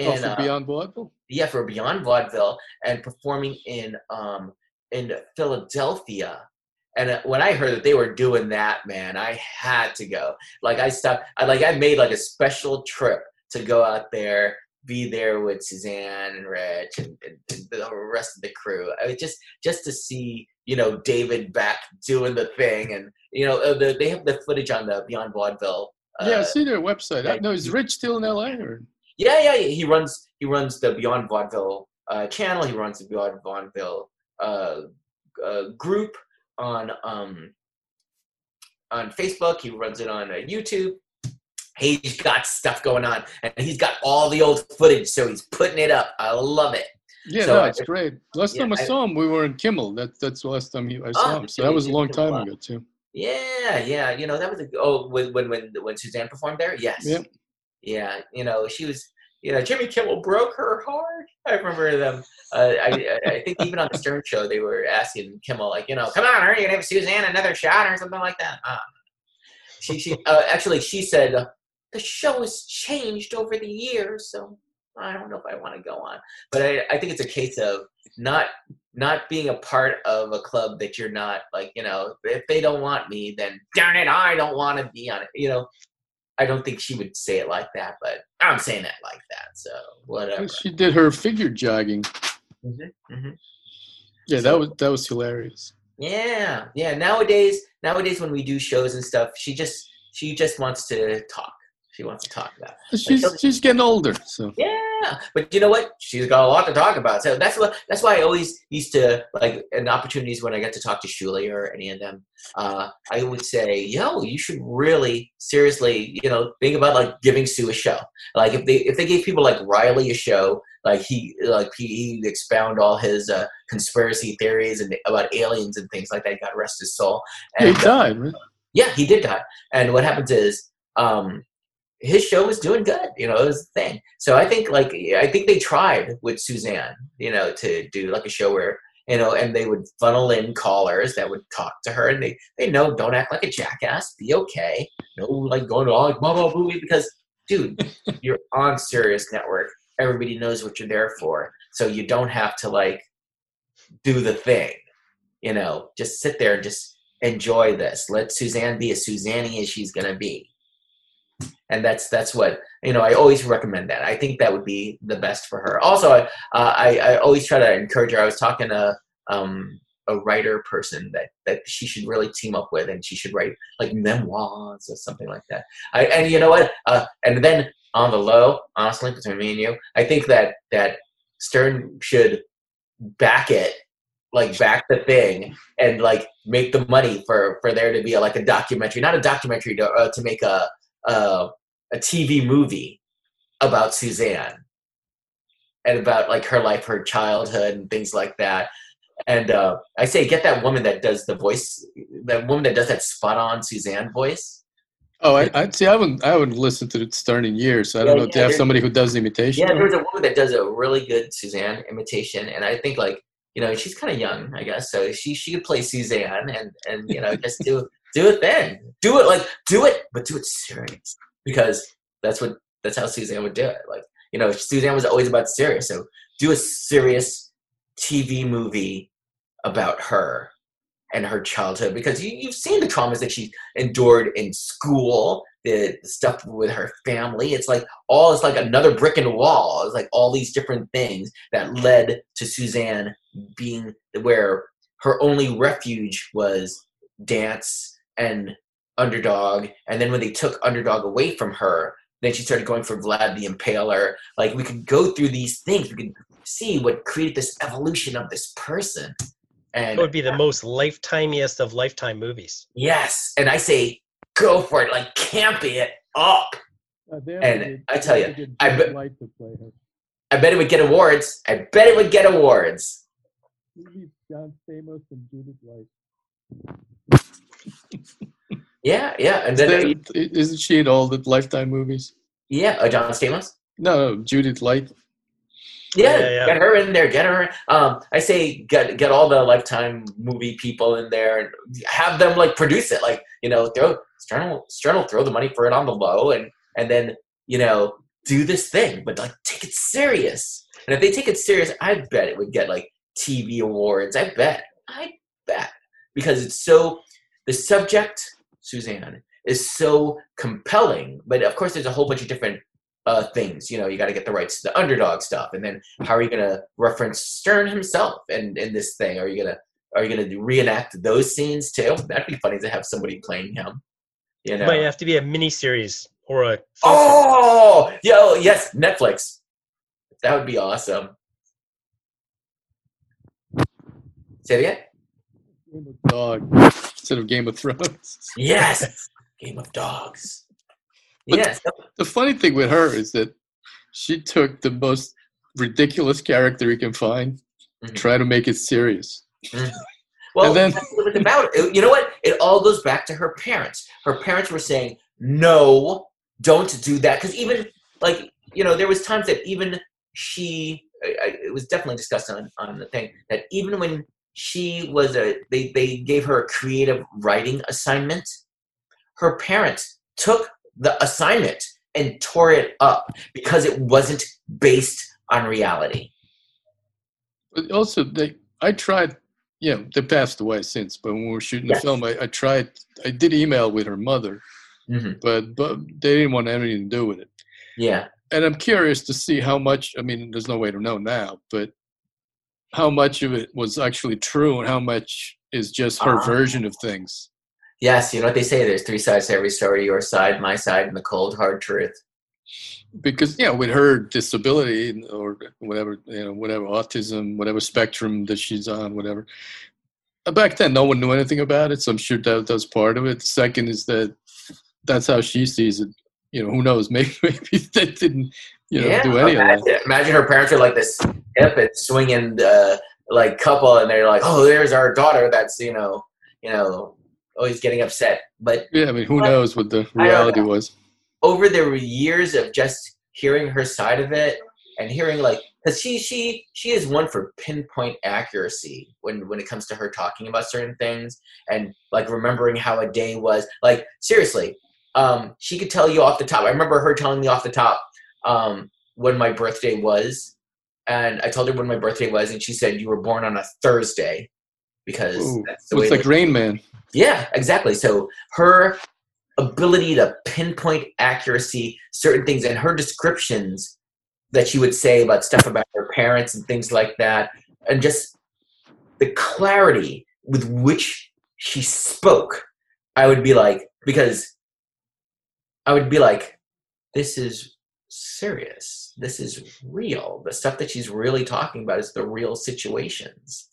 Oh, for uh, Beyond Vaudeville? yeah for Beyond Vaudeville and performing in um in Philadelphia. And uh, when I heard that they were doing that, man, I had to go. Like I stopped. I like I made like a special trip to go out there, be there with Suzanne and Rich and, and, and the rest of the crew. I was just just to see you know David back doing the thing, and you know uh, the, they have the footage on the Beyond Vaudeville. Uh, yeah, I see their website. I, no, is Rich still in LA? Or? yeah, yeah, yeah. He runs he runs the Beyond Vaudeville uh, channel. He runs the Beyond Vaudeville uh, uh, group on um, on Facebook. He runs it on uh, YouTube. He's got stuff going on, and he's got all the old footage, so he's putting it up. I love it. Yeah, So no, it's great. Last yeah, time I saw him, we were in Kimmel. That, that's the last time he, I saw Oh, him. So that was a long time ago, too. Yeah, yeah. You know that was a oh when when when when Suzanne performed there. Yes. Yep. Yeah. You know she was. You know Jimmy Kimmel broke her heart. I remember them. Uh, I I think (laughs) even on the Stern show they were asking Kimmel like you know come on are you gonna have Suzanne another shot or something like that. Uh, she she uh, actually she said the show has changed over the years so I don't know if I want to go on. But I I think it's a case of not not being a part of a club that you're not like you know if they don't want me then darn it i don't want to be on it you know i don't think she would say it like that but i'm saying it like that so whatever She did her figure jogging. Mhm, mhm. Yeah, that was that was hilarious. yeah yeah nowadays nowadays when we do shows and stuff she just she just wants to talk she wants to talk about. She's she's getting older, so Yeah, but you know what? She's got a lot to talk about. So that's what that's why I always used to like in opportunities when I get to talk to Shuli or any of them. Uh, I would say, yo, you should really seriously, you know, think about like giving Sue a show. Like if they if they gave people like Riley a show, like he like he, he expound all his uh, conspiracy theories and about aliens and things like that. God rest his soul. he And uh, died. Right? yeah, he did die. And what happens is, um, his show was doing good. You know, it was the thing. So I think like I think they tried with Suzanne, you know, to do like a show where you know, and they would funnel in callers that would talk to her, and they they know don't act like a jackass, be okay, no like going all like blah blah blah because dude, (laughs) you're on Sirius Network. Everybody knows what you're there for, so you don't have to like do the thing. You know, just sit there and just enjoy this. Let Suzanne be as Suzanne as she's gonna be. And that's that's what you know. I always recommend that. I think that would be the best for her. Also, I uh, I, I always try to encourage her. I was talking to um, a writer person that that she should really team up with, and she should write like memoirs or something like that. I, and you know what? Uh, and then on the low, honestly, between me and you, I think that that Stern should back it like back the thing and like make the money for for there to be a, like a documentary not a documentary to, uh, to make a, a a tv movie about suzanne and about like her life her childhood and things like that and uh, i say get that woman that does the voice that woman that does that spot on suzanne voice Oh, I, I see. I haven't I haven't listened to Stern in years. So I don't Yeah, know. yeah, Do you have somebody who does the imitation? Yeah, there's a woman that does a really good Suzanne imitation, and I think like you know she's kind of young, I guess, so she she could play Suzanne and and you know just do do it then, do it like do it, but do it serious because that's what that's how Suzanne would do it. Like you know Suzanne was always about serious, so do a serious TV movie about her and her childhood because you, you've seen the traumas that she endured in school the, the stuff with her family it's like all it's like another brick in the wall it's like all these different things that led to suzanne being where her only refuge was dance and underdog and then when they took underdog away from her then she started going for vlad the impaler like we could go through these things we could see what created this evolution of this person and It would be the most lifetimiest of lifetime movies. Yes, and I say go for it, like camp it up. Uh, And to I tell they ya, have to get I Jack bet- White to play her. I bet it would get awards. I bet it would get awards. Maybe John Stamos and Judith Light. (laughs) Yeah, yeah, and Is then that- isn't she in all the Lifetime movies? yeah, uh, John Stamos. No, no, Judith Light. Yeah, Yeah, yeah. get her in there. Get her. Um, I say get get all the Lifetime movie people in there and have them like produce it. Like you know, throw Stern will, Stern will throw the money for it on the low, and and then you know do this thing, but like take it serious. And if they take it serious, I bet it would get like TV awards. I bet. I bet because it's so the subject Suzanne is so compelling. But of course, there's a whole bunch of different uh, things. You know, you got to get the rights to the underdog stuff, and then how are you going to reference Stern himself in in this thing? Are you gonna are you gonna reenact those scenes too? That'd be funny to have somebody playing him. You know, It might have to be a mini series or a. Oh, yo, yes, Netflix. That would be awesome. Say it again. Game of Dog instead of Game of Thrones. (laughs) Yes, Game of Dogs. But- Yes. The funny thing with her is that she took the most ridiculous character you can find, Mhm. try to make it serious. Well, And then- that's what it's about. It- You know what? It all goes back to her parents. Her parents were saying, "No, don't do that." Because even like you know, there was times that even she, I, I, it was definitely discussed on on the thing that even when she was a, they they gave her a creative writing assignment. Her parents took the assignment and tore it up because it wasn't based on reality. But also, they I tried. Yeah, they passed away since. But when we were shooting Yes. the film, I, I tried. I did email with her mother, Mhm. but but they didn't want anything to do with it. Yeah. And I'm curious to see how much. I mean, there's no way to know now, but how much of it was actually true and how much is just her Ah. version of things. Yes, you know what they say. There's three sides to every story: your side, my side, and the cold hard truth. because yeah, with her disability or whatever, you know, whatever autism, whatever spectrum that she's on, whatever. uh, Back then, no one knew anything about it, so I'm sure that that's part of it. The Second is that that's how she sees it. You know, who knows? (laughs) Maybe maybe they didn't, you know, do any of that. imagine, imagine her parents are like this hip and swinging uh, like couple, and they're like, "Oh, there's our daughter that's you know, you know, always getting upset." But Yeah, I mean, who Well, knows what the reality was? over the years of just hearing her side of it and hearing like because she she she is one for pinpoint accuracy when when it comes to her talking about certain things and like remembering how a day was like seriously um she could tell you off the top i remember her telling me off the top um when my birthday was and i told her when my birthday was and she said you were born on a thursday because Ooh, that's the So way it's like Rain Man. yeah, exactly. So her ability to pinpoint accuracy certain things and her descriptions that she would say about stuff about her parents and things like that and just the clarity with which she spoke i would be like because i would be like this is serious this is real the stuff that she's really talking about is the real situations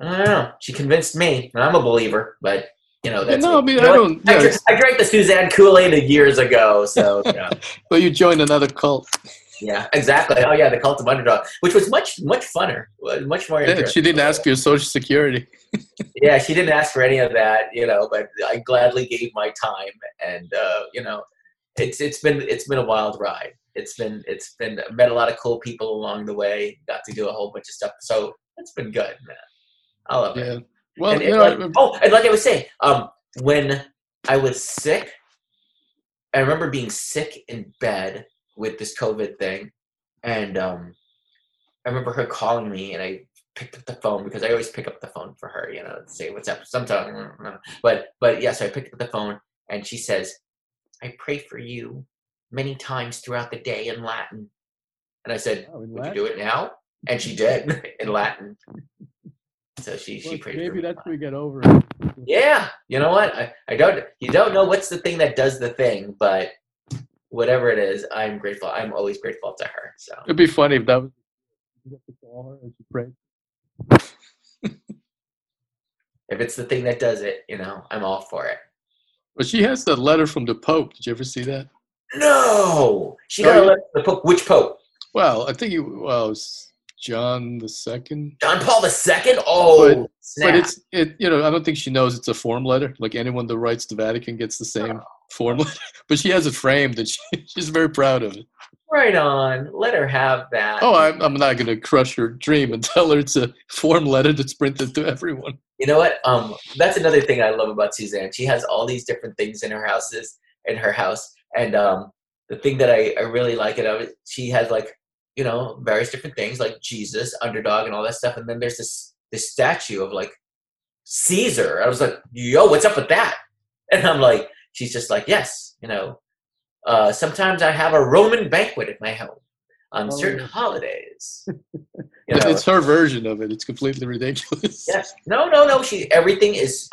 i don't know she convinced me and i'm a believer but you know that's no, I mean, you know I don't. I, Yeah, drank, I drank the Suzanne Kool-Aid years ago, so yeah, (laughs) but you joined another cult. yeah, exactly. Oh yeah, the Cult of Underdog, which was much much funner, much more. Yeah, she didn't ask for your social security. (laughs) Yeah, she didn't ask for any of that, you know, but I gladly gave my time, and uh, you know, it's it's been it's been a wild ride. It's been it's been met a lot of cool people along the way. Got to do a whole bunch of stuff, so it's been good, man. I love it. Well, and, you know, like, oh, and like I was saying, um, when I was sick, I remember being sick in bed with this COVID thing, and um, I remember her calling me, and I picked up the phone because I always pick up the phone for her, you know, to say what's up. Sometimes, but but yeah, so I picked up the phone, and she says, "I pray for you many times throughout the day in Latin," and I said, Oh, "Would Latin? you do it now?" And she did (laughs) in (laughs) Latin. So she she Well, prayed. for maybe that's what we get over. it. Yeah, you know what? I, I don't. You don't know what's the thing that does the thing, but whatever it is, I'm grateful. I'm always grateful to her. So it'd be funny if that was. You have to call her and she prays. (laughs) if it's the thing that does it, you know, I'm all for it. But she has the letter from the Pope. Did you ever see that? No, she Oh, got a letter from the Pope. Which Pope? Well, I think it well, was John the Second. John Paul the Second. Oh, But-. But it's it. You know, I don't think she knows it's a form letter. Like anyone that writes the Vatican gets the same oh. form (laughs) letter. But she has it framed, and she, she's very proud of it. Right on. Let her have that. Oh, I'm, I'm not going to crush her dream and (laughs) tell her it's a form letter that's printed to everyone. You know what? Um, that's another thing I love about Suzanne. She has all these different things in her houses, in her house, and um, the thing that I, I really like it of it, she has like you know various different things like Jesus, underdog, and all that stuff. And then there's this this statue of like Caesar. I was like, yo, what's up with that? (laughs) And I'm like, she's just like, yes, you know. Uh, sometimes I have a Roman banquet at my home on Oh, certain yeah. holidays. (laughs) You It's- know, it's her version of it. It's completely ridiculous. Yes. No, no, no. She everything is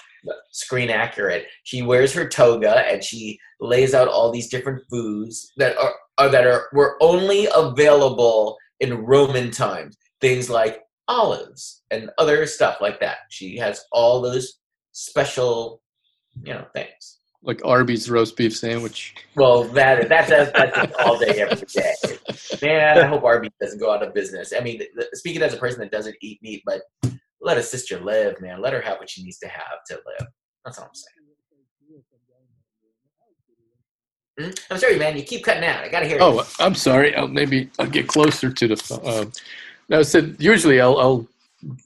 screen accurate. She wears her toga and she lays out all these different foods that are, are that are were only available in Roman times. Things like olives and other stuff like that. She has all those special, you know, things. Like Arby's roast beef sandwich. Well, that that's that's, that's all day every day. Man, I hope Arby's doesn't go out of business. I mean, speaking as a person that doesn't eat meat, but let a sister live, man. Let her have what she needs to have to live. That's all I'm saying. Hmm? I'm sorry, man. You keep cutting out. I gotta hear you. Oh, I'm sorry. I'll maybe I'll get closer to the. phone. Um, no, I said usually I'll, I'll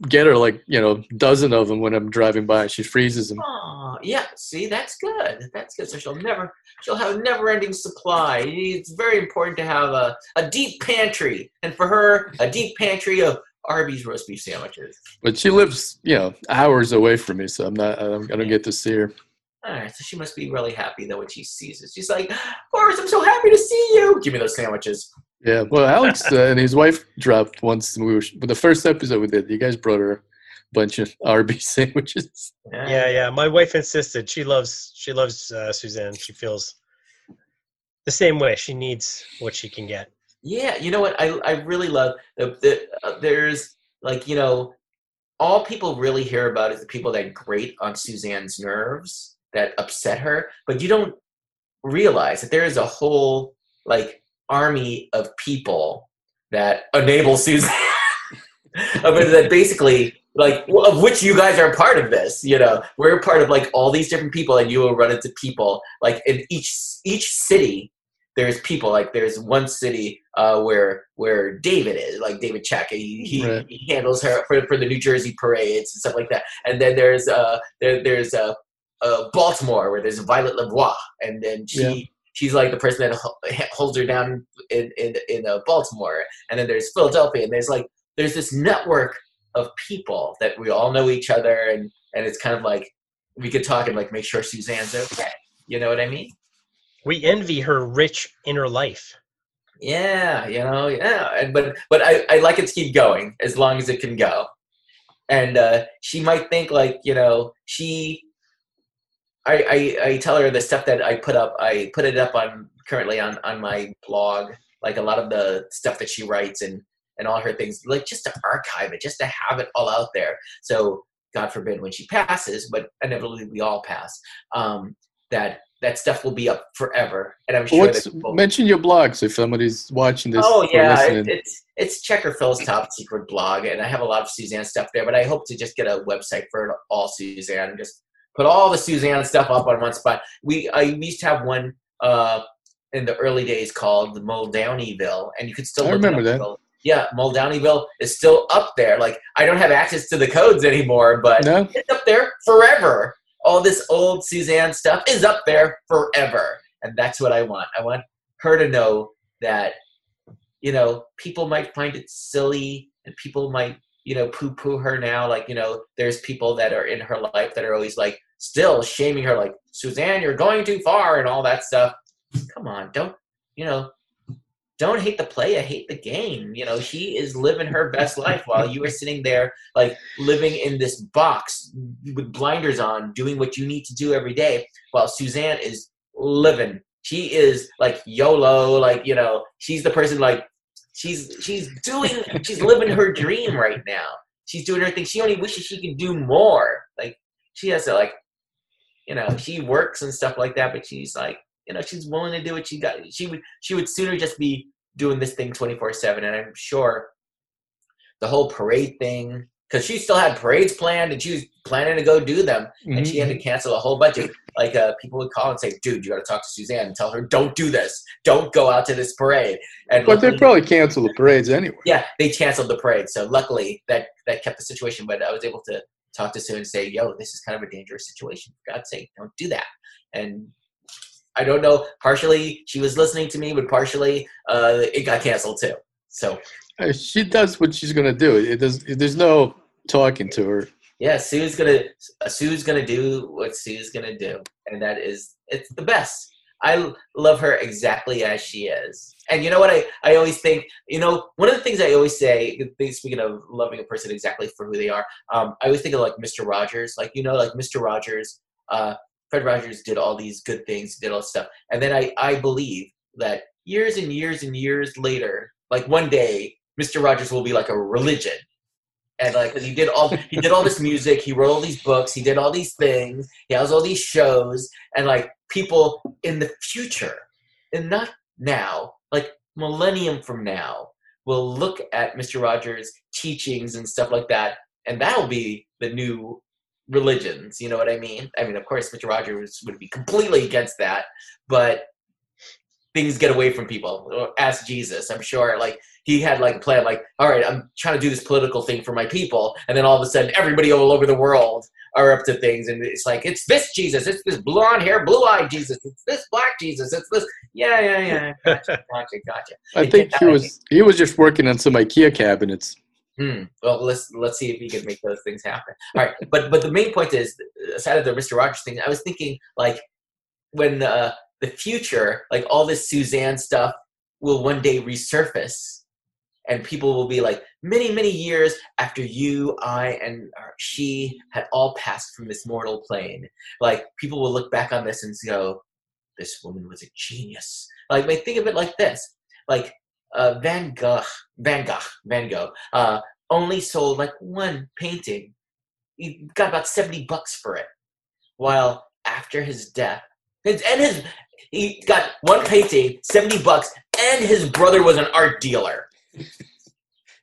get her like you know a dozen of them when I'm driving by. She freezes them. Aw, yeah. See, that's good. That's good. So she'll never, she'll have a never-ending supply. It's very important to have a, a deep pantry, and for her, a deep pantry of Arby's roast beef sandwiches. But she lives you know hours away from me, so I'm not. I don't, I don't get to see her. All right, so she must be really happy though when she sees it. She's like, "Boris, I'm so happy to see you. Give me those sandwiches." Yeah. Well, Alex uh, and his wife dropped once. We were with the first episode we did. You guys brought her bunch of (laughs) Arby's sandwiches. Yeah, yeah. My wife insisted. She loves she loves uh, Suzanne. She feels the same way. She needs what she can get. Yeah, you know what? I I really love the, the uh, there's like you know all people really hear about is the people that grate on Suzanne's nerves that upset her, but you don't realize that there is a whole like army of people that enable Suzanne. (laughs) of it that basically like of which you guys are part of this you know we're part of like all these different people and you will run into people like in each each city there's people like there's one city uh, where where David is like David Check he, he, Right. he handles her for, for the New Jersey parades and stuff like that and then there's uh there, there's uh, uh Baltimore where there's Violet Lavoie and then she Yeah. she's like the person that holds her down in in in uh, Baltimore and then there's Philadelphia and there's like there's this network of people that we all know each other and and it's kind of like we could talk and like make sure Suzanne's okay you know what I mean We envy her rich inner life. Yeah, you know, yeah, and but but I, I like it to keep going as long as it can go. And uh, she might think like you know she. I, I I tell her the stuff that I put up. I put it up on currently on on my blog, like a lot of the stuff that she writes and and all her things, like just to archive it, just to have it all out there. So God forbid when she passes, but inevitably we all pass. Um, that that stuff will be up forever, and I'm sure What's people- mention your blogs if somebody's watching this? Oh yeah, it, it's it's Checker Phil's top secret blog, and I have a lot of Suzanne stuff there. But I hope to just get a website for it all Suzanne and just put all the Suzanne stuff up on one spot. We I we used to have one uh, in the early days called the Muldowneyville, and you could still I remember that. Yeah, Muldowneyville is still up there. Like I don't have access to the codes anymore, but no, it's up there forever. All this old Suzanne stuff is up there forever. And that's what I want. I want her to know that, you know, people might find it silly and people might, you know, poo poo her now. Like, you know, there's people that are in her life that are always like still shaming her, like, Suzanne, you're going too far and all that stuff. Come on, don't, you know, don't hate the player, hate the game. You know, she is living her best life while you are (laughs) sitting there like living in this box with blinders on, doing what you need to do every day, while Suzanne is living. She is like YOLO, like you know, she's the person like she's she's doing she's living her dream right now. She's doing her thing. She only wishes she could do more. Like she has to like, you know, she works and stuff like that, but she's like, you know, she's willing to do what she got. She would she would sooner just be doing this thing twenty four seven, and I'm sure the whole parade thing because she still had parades planned and she was planning to go do them and she had Mm-hmm. to cancel a whole bunch of like uh, people would call and say dude you got to talk to suzanne and tell her don't do this. Don't go out to this parade. And but they probably cancel the parades anyway. yeah they canceled the parade. So luckily that that kept the situation but i was able to talk to sue and say yo this is kind of a dangerous situation. For god's sake don't do that. And i don't know partially she was listening to me but partially uh, it got canceled too so Uh, She does what she's gonna do. It does. There's no talking to her. yeah, Sue's gonna Sue's gonna do what Sue's gonna do, and that is it's the best. I love her exactly as she is, and you know what I I always think you know one of the things I always say. Speaking of loving a person exactly for who they are, um, I always think of like Mr. Rogers, like you know, like Mr. Rogers. Uh, Fred Rogers did all these good things, did all this stuff, and then I I believe that years and years and years later, like one day, Mr. Rogers will be like a religion and like he did all he did all this music he wrote all these books he did all these things he has all these shows and like people in the future and not now like millennium from now will look at mr rogers teachings and stuff like that and that'll be the new religions you know what i mean? I mean of course mr rogers would be completely against that but things get away from people. Ask jesus. I'm sure like he had like a plan like all right i'm trying to do this political thing for my people and then all of a sudden everybody all over the world are up to things and it's like it's this jesus. It's this blonde hair blue-eyed jesus. It's this black jesus. It's this yeah yeah yeah. Gotcha (laughs) gotcha. Gotcha I think he was he was just working on some IKEA cabinets. Hmm. Well, let's let's see if he can make those things happen. All right, but but the main point is, aside of the Mister Rogers thing, I was thinking like when uh, the future, like all this Suzanne stuff, will one day resurface, and people will be like, many, many years after you, I, and she had all passed from this mortal plane. Like people will look back on this and go, "This woman was a genius." Like, like think of it like this: like uh, Van Gogh, Van Gogh, Van Gogh, uh, only sold like one painting. He got about seventy bucks for it, while after his death, his, and his he got one painting, seventy bucks, and his brother was an art dealer.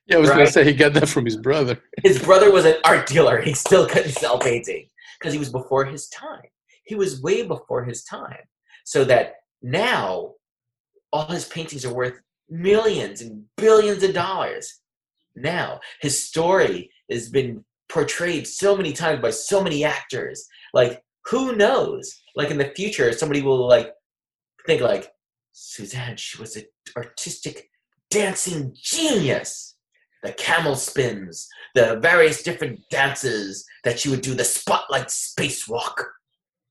Yeah, I was Right. gonna say he got that from his brother. His brother was an art dealer. He still couldn't sell painting because he was before his time. He was way before his time. So that now all his paintings are worth millions and billions of dollars. Now his story has been portrayed so many times by so many actors. Like who knows? Like in the future, somebody will like think like Suzanne. She was an artistic dancing genius. The camel spins, the various different dances that she would do, the spotlight spacewalk.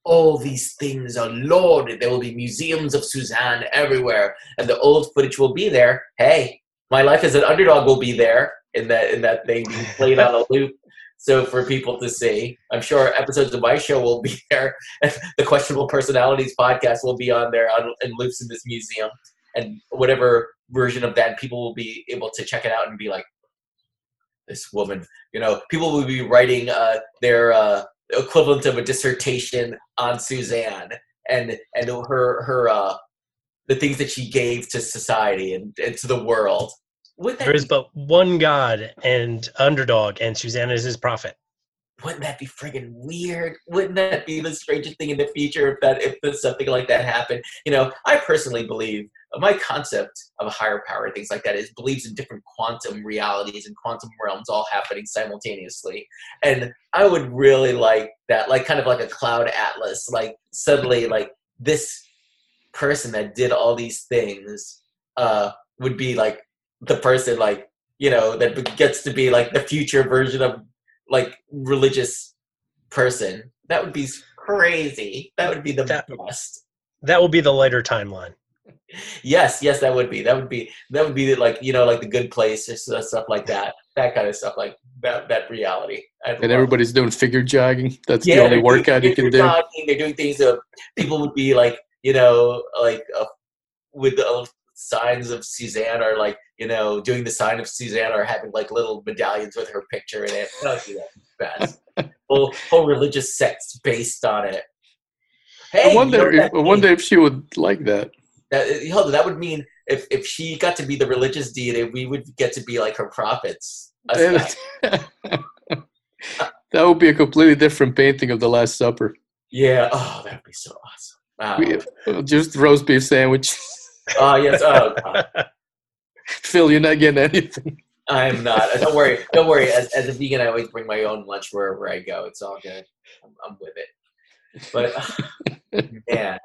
All these things are lauded. There will be museums of Suzanne everywhere, and the old footage will be there. Hey, my life as an underdog will be there in that in that thing being played on a (laughs) loop. So for people to see, I'm sure episodes of my show will be (laughs) there. the Questionable Personalities podcast will be on there on, in loops in this museum, and whatever version of that, people will be able to check it out and be like, this woman. You know, people will be writing uh, their uh, equivalent of a dissertation on Suzanne and and her her uh, the things that she gave to society and, and to the world. There is but one God and underdog, and Suzanne is his prophet. Wouldn't that be friggin' weird? Wouldn't that be the strangest thing in the future if that if something like that happened? You know, I personally believe my concept of a higher power, things like that, is believes in different quantum realities and quantum realms all happening simultaneously. And I would really like that, like kind of like a cloud atlas. Like suddenly, like this person that did all these things uh, would be like the person, like you know, that gets to be like the future version of like religious person. That would be crazy. That would be the That- best. That will be the lighter timeline. Yes, yes, that would be. That would be. That would be like you know, like the good place or stuff like that. That kind of stuff, like that. That reality. I'd And love- everybody's doing figure jogging. That's Yeah, the only they're workout you can do. jogging, They're doing things that people would be like, you know, like uh, with the uh, signs of Suzanne, are like, you know, doing the sign of Suzanne, or having like little medallions with her picture in it. That be the best. (laughs) whole, whole religious sects based on it. Hey, I wonder. If, that I wonder if she would like that. That, uh, hold on, that would mean if, if she got to be the religious deity, we would get to be like her prophets. (laughs) That would be a completely different painting of the Last Supper. yeah. Oh, that would be so awesome. Wow. Uh, just roast beef sandwich. Oh yes. Oh, God. Phil, you're not getting anything. I'm not. Don't worry. Don't worry. As, as a vegan, I always bring my own lunch wherever I go. It's all good. I'm, I'm with it. But (laughs) man,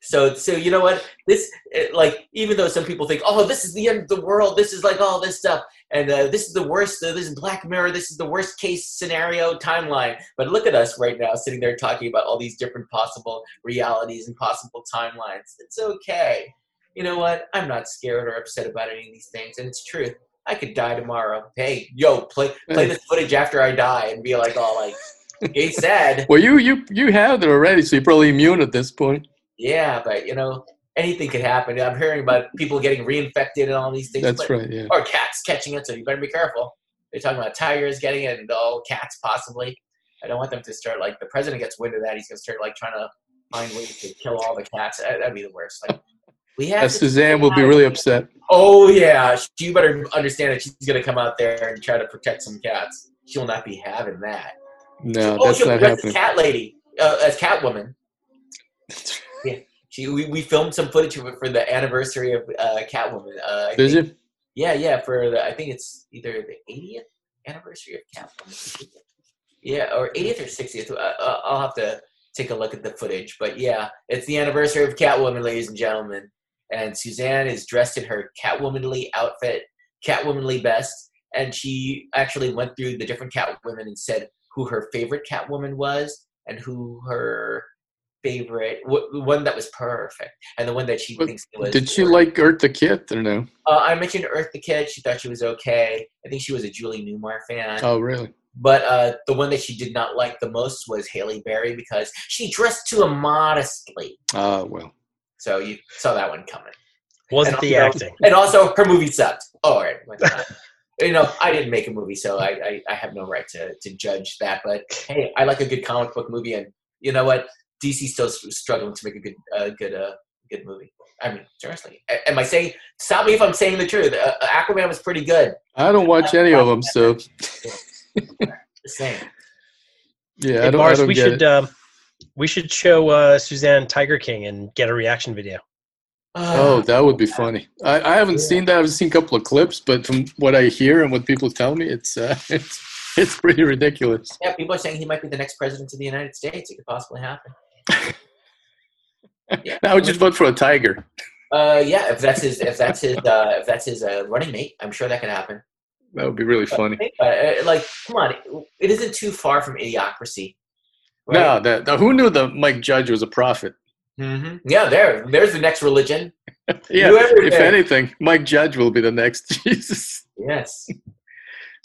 so so you know what? This it, like even though some people think, oh, this is the end of the world. This is like all this stuff, and uh, this is the worst. Uh, this is Black Mirror. This is the worst case scenario timeline. But look at us right now, sitting there talking about all these different possible realities and possible timelines. It's okay. You know what? I'm not scared or upset about any of these things, and it's truth. I could die tomorrow. Hey, yo, play play this footage after I die and be like, all like, (laughs) he said, Well, you you you have it already, so you're probably immune at this point. yeah, but you know, anything could happen. I'm hearing about people getting reinfected and all these things. That's but, right. Yeah. Or cats catching it, so you better be careful. They're talking about tigers getting it and all cats possibly. I don't want them to start like the president gets wind of that. He's gonna start like trying to find ways to kill all the cats. That- That'd be the worst. Like we have. Suzanne will be really upset. Oh yeah, you better understand that she's gonna come out there and try to protect some cats. She will not be having that. No, oh, that's she'll not as happening. cat lady, uh, as Catwoman. (laughs) She we, we filmed some footage of it for the anniversary of uh, Catwoman. Uh, I Did think- you? Yeah, yeah. For the I think it's either the 80th anniversary of Catwoman. Yeah, or 80th or 60th. Uh, uh, I'll have to take a look at the footage. But yeah, it's the anniversary of Catwoman, ladies and gentlemen. And Suzanne is dressed in her Catwomanly outfit, Catwomanly best. And she actually went through the different Catwomen and said who her favorite Catwoman was and who her favorite, w- one that was perfect, and the one that she But thinks was. Did she like Eartha Kitt or no? Uh, I mentioned Eartha Kitt. She thought she was okay. I think she was a Julie Newmar fan. Oh, really? But uh, the one that she did not like the most was Halle Berry because she dressed too immodestly. Ah, well. So you saw that one coming. Wasn't And the also- acting. And also, her movie sucked. All right. (laughs) why not? you know, I didn't make a movie, so I, I, I have no right to, to judge that. But hey, I like a good comic book movie, and you know what? DC's still struggling to make a good uh, good uh, good movie. I mean, seriously, am I saying? Stop me if I'm saying the truth. Uh, uh, Aquaman was pretty good. I don't watch any of them, so The (laughs) same. yeah, I don't, I Mars, don't we get should it. um, we should show uh, Suzanne Tiger King and get a reaction video. Oh, that would be funny. I, I haven't seen that. I've seen a couple of clips, but from what I hear and what people tell me, it's uh, (laughs) it's it's pretty ridiculous. yeah, people are saying he might be the next president of the United States. It could possibly happen. Yeah. I would just vote for a tiger. Uh, yeah, if that's his, if that's his, uh, if that's his uh, running mate, I'm sure that can happen. That would be really funny. Uh, uh, like, come on, it isn't too far from idiocracy. No, that, that- who knew that Mike Judge was a prophet? hmm Yeah, there, there's the next religion. (laughs) Yeah, if anything, Mike Judge will be the next (laughs) Jesus. Yes.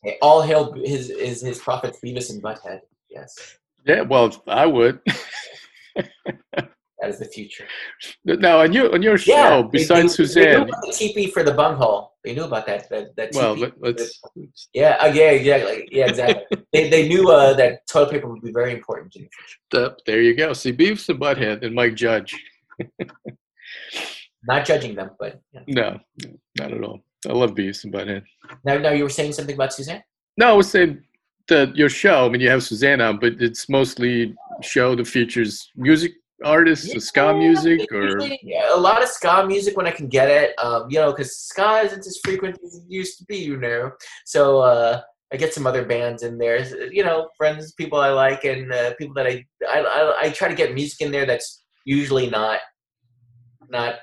Hey, all hail his is his prophet Beavis and Butthead. Yes, Yeah, well, I would. (laughs) that is the future. Now, on your on your show, Yeah, besides they, They Suzanne, about the teepee for the bunghole. They knew about that. That, that well, let, let's. yeah, uh, yeah, yeah, like, yeah, exactly. they, they knew uh, that toilet paper would be very important in the future. There you go. See, Beavis and Butthead and Mike Judge. (laughs) Not judging them, but yeah. No, no, not at all. I love Beavis and Butthead. now, now you were saying something about Suzanne. No, I was saying that your show. I mean, you have Suzanne on, but it's mostly show that features music artists, or ska music, or yeah, a lot of ska music when I can get it. Um, you know, because ska isn't as frequent as it used to be. You know, so uh, I get some other bands in there. You know, friends, people I like, and uh, people that I, I I I try to get music in there that's usually not not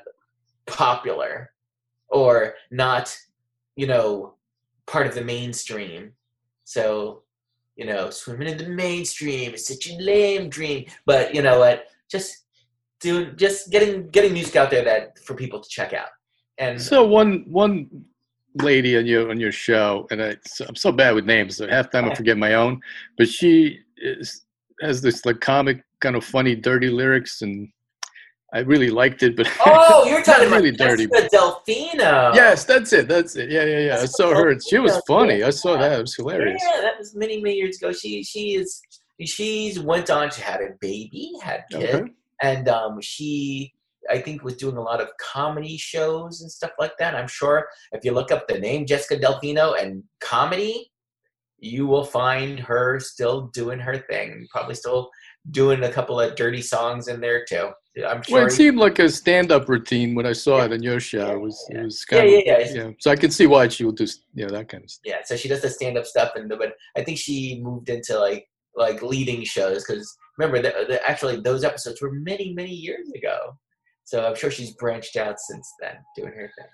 popular or not you know part of the mainstream. So you know, swimming in the mainstream is such a lame dream. But you know what? Just doing, just getting getting music out there that for people to check out. And so one one lady on your on your show, and I, so, I'm so bad with names. So half time I forget my own, but she is, has this like comic kind of funny, dirty lyrics, and I really liked it. But oh, (laughs) you're talking really about dirty. Jessica Delfino. yes, that's it. That's it. Yeah, yeah, yeah. I saw her. She was funny. I saw that. It was hilarious. Yeah, that was many many years ago. She she is she's went on. She had a baby, had kids, Okay. and um, she I think was doing a lot of comedy shows and stuff like that. I'm sure if you look up the name Jessica Delfino and comedy, you will find her still doing her thing. Probably still doing a couple of dirty songs in there too. I'm sure. Well, it seemed like a stand-up routine when I saw it on your show. It was, it was Yeah, kind yeah, of, yeah. yeah. So I can see why she would do, you know, that kind of stuff. yeah, so she does the stand up stuff, and but I think she moved into like like leading shows because remember the, the, actually those episodes were many many years ago. So I'm sure she's branched out since then, doing her thing.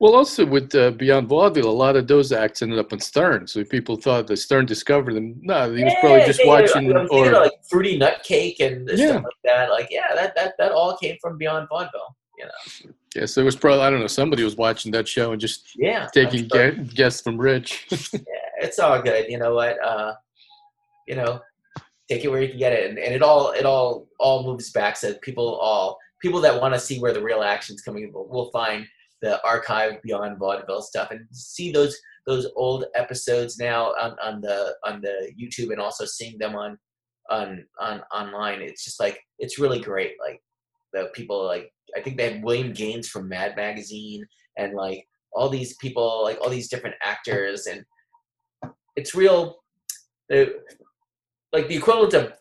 Well, also with uh, Beyond Vaudeville, a lot of those acts ended up on Stern. So people thought that Stern discovered them. No, he was probably just yeah, yeah, watching or of, like fruity nut cake and Yeah. stuff like that. Like yeah, that that that all came from Beyond Vaudeville. You know. yeah. So it was probably I don't know. Somebody was watching that show and just Yeah. Taking guests from Rich. (laughs) yeah, it's all good. You know what? Uh, you know, take it where you can get it, and, and it all it all all moves back. So people all people that want to see where the real action's coming will, will find the archive beyond vaudeville stuff and see those those old episodes now on, on the on the YouTube and also seeing them on on on online. It's just like it's really great. Like the people like I think they had William Gaines from Mad Magazine and like all these people like all these different actors and it's real like the equivalent of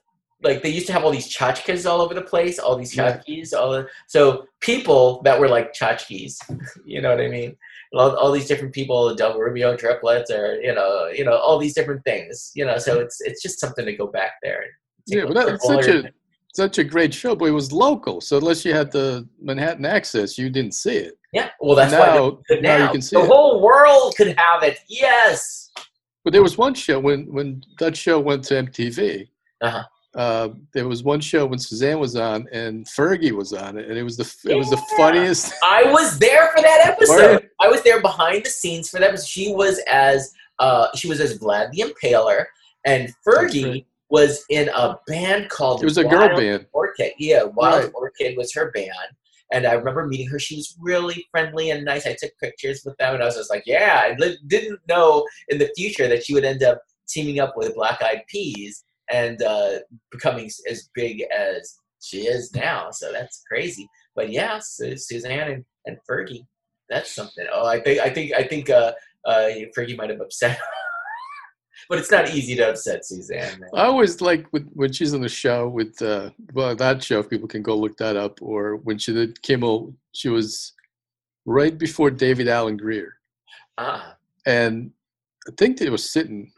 like they used to have all these tchotchkes all over the place all these Yeah. tchotchkes all the, so people that were like tchotchkes (laughs) you know what i mean all, all these different people the del rubio triplets or you know you know all these different things you know so it's it's just something to go back there yeah, but that's such a such a great show. But it was local, so unless you had the Manhattan access, you didn't see it. yeah well that's now, they're now now you can see the it. whole world could have it yes But there was one show when when that show went to MTV. Uh-huh. uh, there was one show when Suzanne was on and Fergie was on it, and it was the it was the funniest. I was there for that Were (laughs) episode. I was there behind the scenes for that. episode. She was as uh, she was as Vlad the Impaler, and Fergie right. was in a band called. It was a girl Wild band. Orchid. Yeah, Wild Right. Orchid was her band. And I remember meeting her. She was really friendly and nice. I took pictures with them, and I was just like, "Yeah." I li- didn't know in the future that she would end up teaming up with Black Eyed Peas and uh, becoming as big as she is now. So that's crazy. But yeah, Su- Suzanne and, and Fergie, that's something. Oh, I think I think I think uh, uh, Fergie might have upset, (laughs) but it's not easy to upset Suzanne. Man. I always like with, when she's on the show with uh, well that show. If people can go look that up, or when she did Kimmel, she was right before David Alan Grier, Ah, and I think they were sitting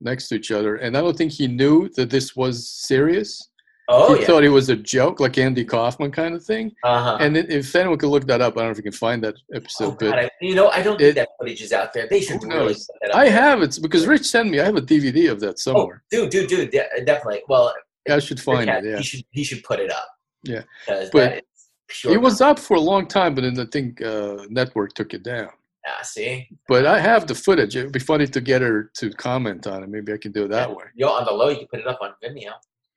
next to each other, and I don't think he knew that this was serious. Oh he yeah. thought it was a joke, like Andy Kaufman kind of thing. Uh-huh. And if anyone could look that up, I don't know if you can find that Oh, episode, God, but I, you know, I don't it- think that footage is out there. They should really put that up I have it because Rich sent me. I have a DVD of that somewhere. Oh, somewhere. dude, dude, dude, de- definitely. Well, I should find Rick it. Yeah, he should he should put it up. Yeah. But that is pure. it was up for a long time, but then I think uh, network took it down. Ah, see, But I have the footage. It'd be funny to get her to comment on it. Maybe I can do it that way. Yo, on the low, you can put it up on Vimeo.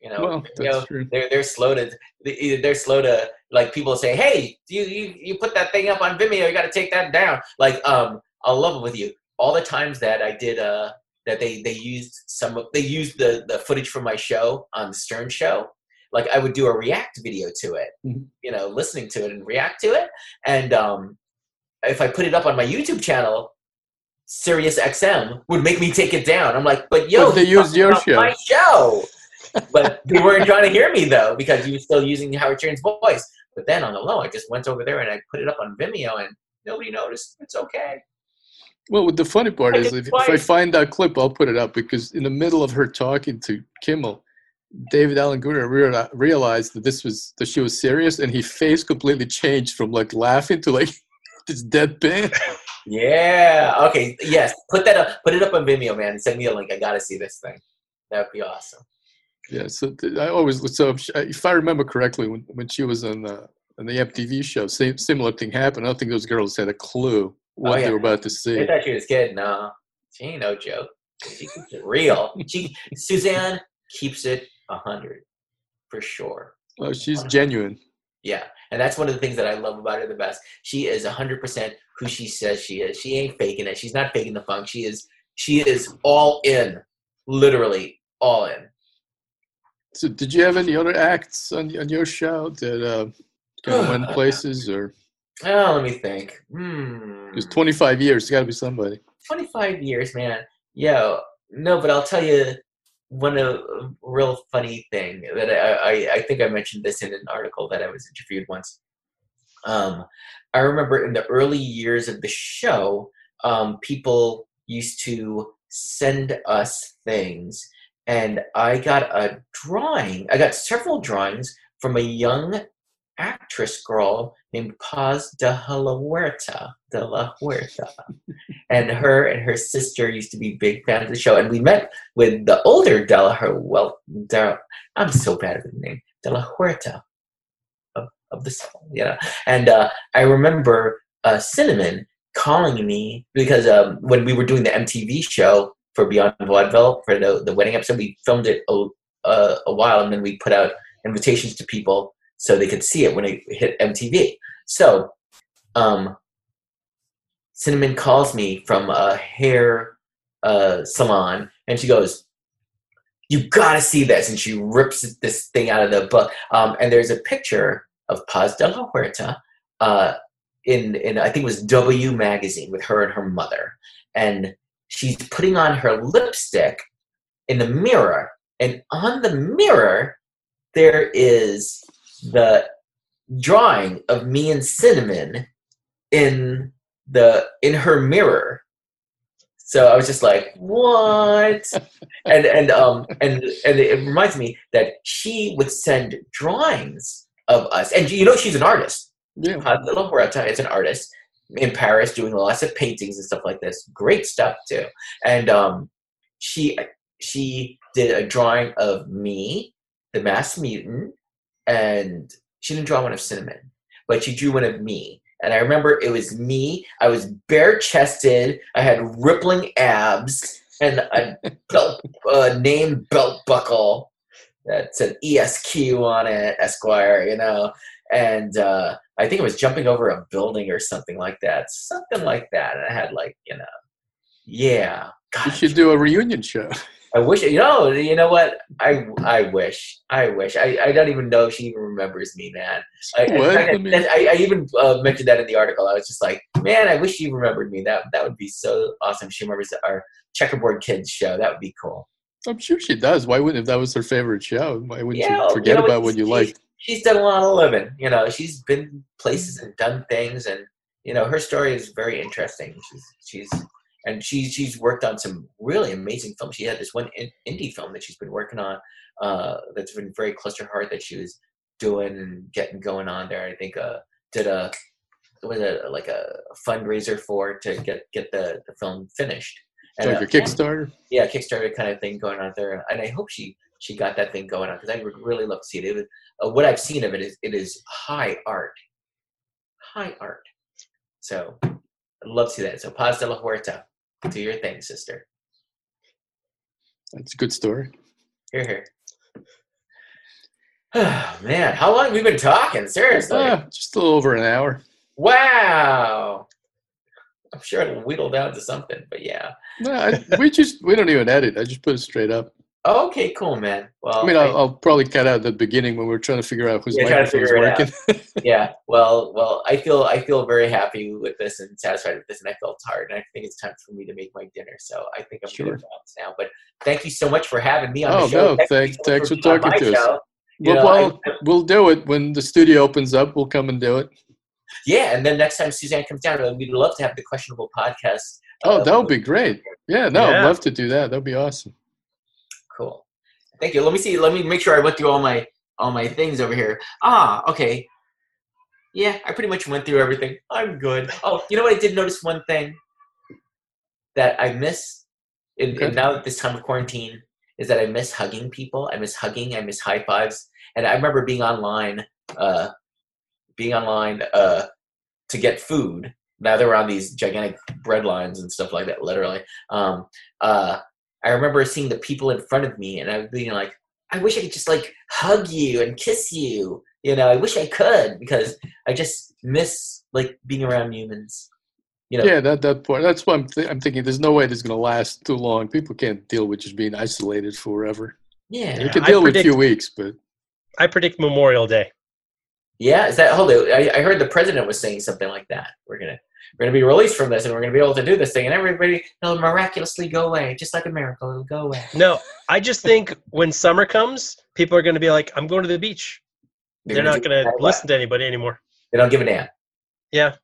You know, Well, that's true. they're they're slow to they- they're slow to like people say, hey, you you you put that thing up on Vimeo, you got to take that down. Like, um, I'll love it with you. All the times that I did uh that they they used some of they used the the footage from my show on the Stern show. Like I would do a react video to it, Mhm. you know, listening to it and react to it. And um, if I put it up on my YouTube channel, Sirius XM would make me take it down. I'm like, but yo, But they you used your about My show. But they weren't trying to hear me though because you were still using Howard Stern's voice. But then on the low, I just went over there and I put it up on Vimeo and nobody noticed. It's okay. Well, the funny part I is, if, if I find that clip, I'll put it up because in the middle of her talking to Kimmel, David Alan reali- realized that this was that she was serious, and his face completely changed from like laughing to like (laughs) this deadpan. Yeah. Okay. Yes. Put that up. Put it up on Vimeo, man. Send me a link. I gotta see this thing. That'd be awesome. Yeah, so th- I always so if, I remember correctly, when when she was on the on the MTV show, same similar thing happened. I don't think those girls had a clue oh, what Oh, yeah. they were about to see. see. thought she was kidding. No, she ain't no joke. She keeps it real. She Suzanne keeps it a hundred for sure. Oh, she's genuine. Yeah, and that's one of the things that I love about her the best. She is hundred percent who she says she is. She ain't faking it. She's not faking the funk. She is. She is all in, literally all in. So, did you have any other acts on on your show that uh, kind of went places, or Oh, let me think. Hmm. it's 25 years? It's got to be somebody. 25 years, man. Yo, no, but I'll tell you one a, real funny thing that I, I, I think I mentioned this in an article that I was interviewed once. Um, I remember in the early years of the show, um, people used to send us things, and I got a drawing. I got several drawings from a young actress girl named Paz de la Huerta. De la Huerta and her and her sister used to be big fans of the show. And we met with the older Della her well Della, I'm so bad with the name. De la Huerta of, of the song, you know. And uh, I remember uh, Cinnamon calling me because um, when we were doing the MTV show for Beyond Vaudeville for the, the wedding episode, we filmed it a, a, while and then we put out invitations to people so they could see it when it hit MTV. So um, Cinnamon calls me from a hair uh, salon, and she goes, "You gotta see this!" And she rips this thing out of the book. Um, and there's a picture of Paz de la Huerta uh, in in I think it was W magazine with her and her mother, and she's putting on her lipstick in the mirror, and on the mirror there is the drawing of me and Cinnamon in the in her mirror. So I was just like, what? (laughs) and and um and and it reminds me that she would send drawings of us, and you know she's an artist. Yeah. Little Huerta is an artist in Paris doing lots of paintings and stuff like this. Great stuff too. And um, she she did a drawing of me the Mass Mutant, and she didn't draw one of Cinnamon, but she drew one of me. And I remember it was me. I was bare chested. I had rippling abs and a (laughs) belt, uh, name belt buckle that said ESQ on it, Esquire, you know. And uh, I think it was jumping over a building or something like that, something like that. And I had like, you know, yeah. You God, should do a reunion show. I wish you know. You know what? I I wish. I wish. I, I don't even know if she even remembers me, man. I, What? I I, mean- I, I even uh, mentioned that in the article. I was just like, man, I wish she remembered me. That that would be so awesome. She remembers our checkerboard kids show. That would be cool. I'm sure she does. Why wouldn't if that was her favorite show? Why wouldn't Yeah, you you forget know, about what you liked? She's done a lot of living. You know, she's been places and done things, and you know, her story is very interesting. She's she's and she's she's worked on some really amazing films. She had this one in, indie film that she's been working on uh, that's been very close to her heart that she was doing and getting going on there. I think uh, did a was it like a fundraiser for to get get the, the film finished. It's like uh, a Kickstarter. yeah, Kickstarter kind of thing going on there, and I hope she she got that thing going on because I would really love to see it. it was, uh, what I've seen of it is it is high art, high art. So I'd love to see that. So Paz de la Huerta, do your thing, sister. That's a good story. Here, here. Oh, (sighs) man, how long have we been talking? Seriously. Ah, just a little over an hour. Wow. I'm sure it'll whittle down to something, but yeah. No, I, we just we don't even edit. I just put it straight up. Okay, cool, man. Well, I mean, I'll, I'll probably cut out the beginning when we're trying to figure out whose You're trying to microphone's figure it working. (laughs) yeah well well i feel i feel very happy with this and satisfied with this and i felt tired and i think it's time for me to make my dinner so i think i'm Sure. gonna bounce now but thank you so much for having me on Oh, the show Oh no, Thank you thanks- so thanks for being talking to us. show. You well, know, I- well, we'll do it when the studio opens up. We'll come and do it. yeah and then next time suzanne comes down we'd love to have the questionable podcast Oh, uh, that would be great. Yeah, no, Yeah. I'd love to do that. That'd be awesome. Cool. Thank you. Let me see. Let me make sure i went through all my all my things over here. Ah okay. Yeah i pretty much went through everything. I'm good. Oh you know what i did notice one thing that i miss in, Okay. in now this time of quarantine is that i miss hugging people. I miss hugging. I miss high fives. And i remember being online uh being online uh to get food. Now they're on these gigantic bread lines and stuff like that literally. Um uh I remember seeing the people in front of me and I was being like, I wish I could just like hug you and kiss you. You know, I wish I could because I just miss like being around humans. You know, Yeah, that that part. That's why I'm th- I'm thinking. There's no way this is going to last too long. People can't deal with just being isolated forever. yeah. You can I deal with a few weeks, but I predict Memorial Day. Yeah, is that hold it? I, I heard the president was saying something like that. We're gonna we're gonna be released from this and we're gonna be able to do this thing and everybody will miraculously go away. Just like a miracle, it'll go away. No, I just think when summer comes, people are going to be like, "I'm going to the beach." They're not do going to that. listen to anybody anymore. They don't give a damn. Yeah.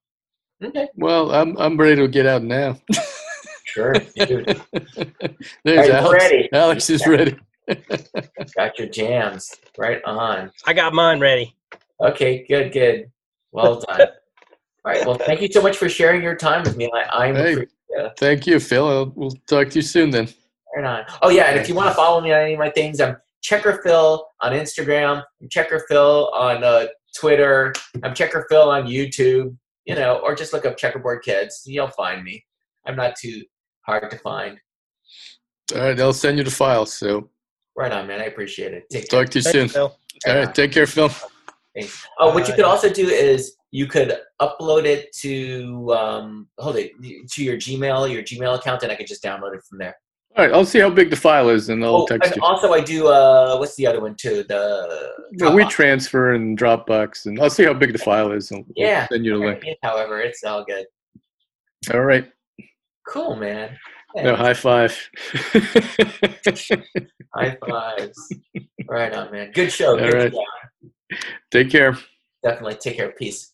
Okay. well, I'm I'm ready to get out now. Sure. Dude, (laughs) There's Are you Alex. ready? Alex is ready. (laughs) got your jams. Right on. I got mine ready. Okay, good, good. Well done. All right. Well, thank you so much for sharing your time with me. I, I'm Hey. Thank you, Phil. I'll, we'll talk to you soon then. Right on. Oh yeah, and if you want to follow me on any of my things, I'm Checker Phil on Instagram. I'm Checker Phil on uh, Twitter. I'm Checker Phil on YouTube. You know, or just look up Checkerboard Kids. You'll find me. I'm not too hard to find. All right, I'll send you the file. So Right on, man. I appreciate it. Take care. talk to you Thank soon. you, Phil. All right, take care, Phil. Oh, what you Uh, could also do is you could upload it to um, hold it to your Gmail, your Gmail account, and I could just download it from there. All right, I'll see how big the file is, and I'll Oh, text and you. also I do. Uh, what's the other one too? The we transfer and Dropbox, and I'll see how big the file is. And Yeah. send you the link. However, it's all good. All right. Cool, man. No, high five. (laughs) High fives. right on, man. Good show. Good All right. Take care. Definitely take care. Peace.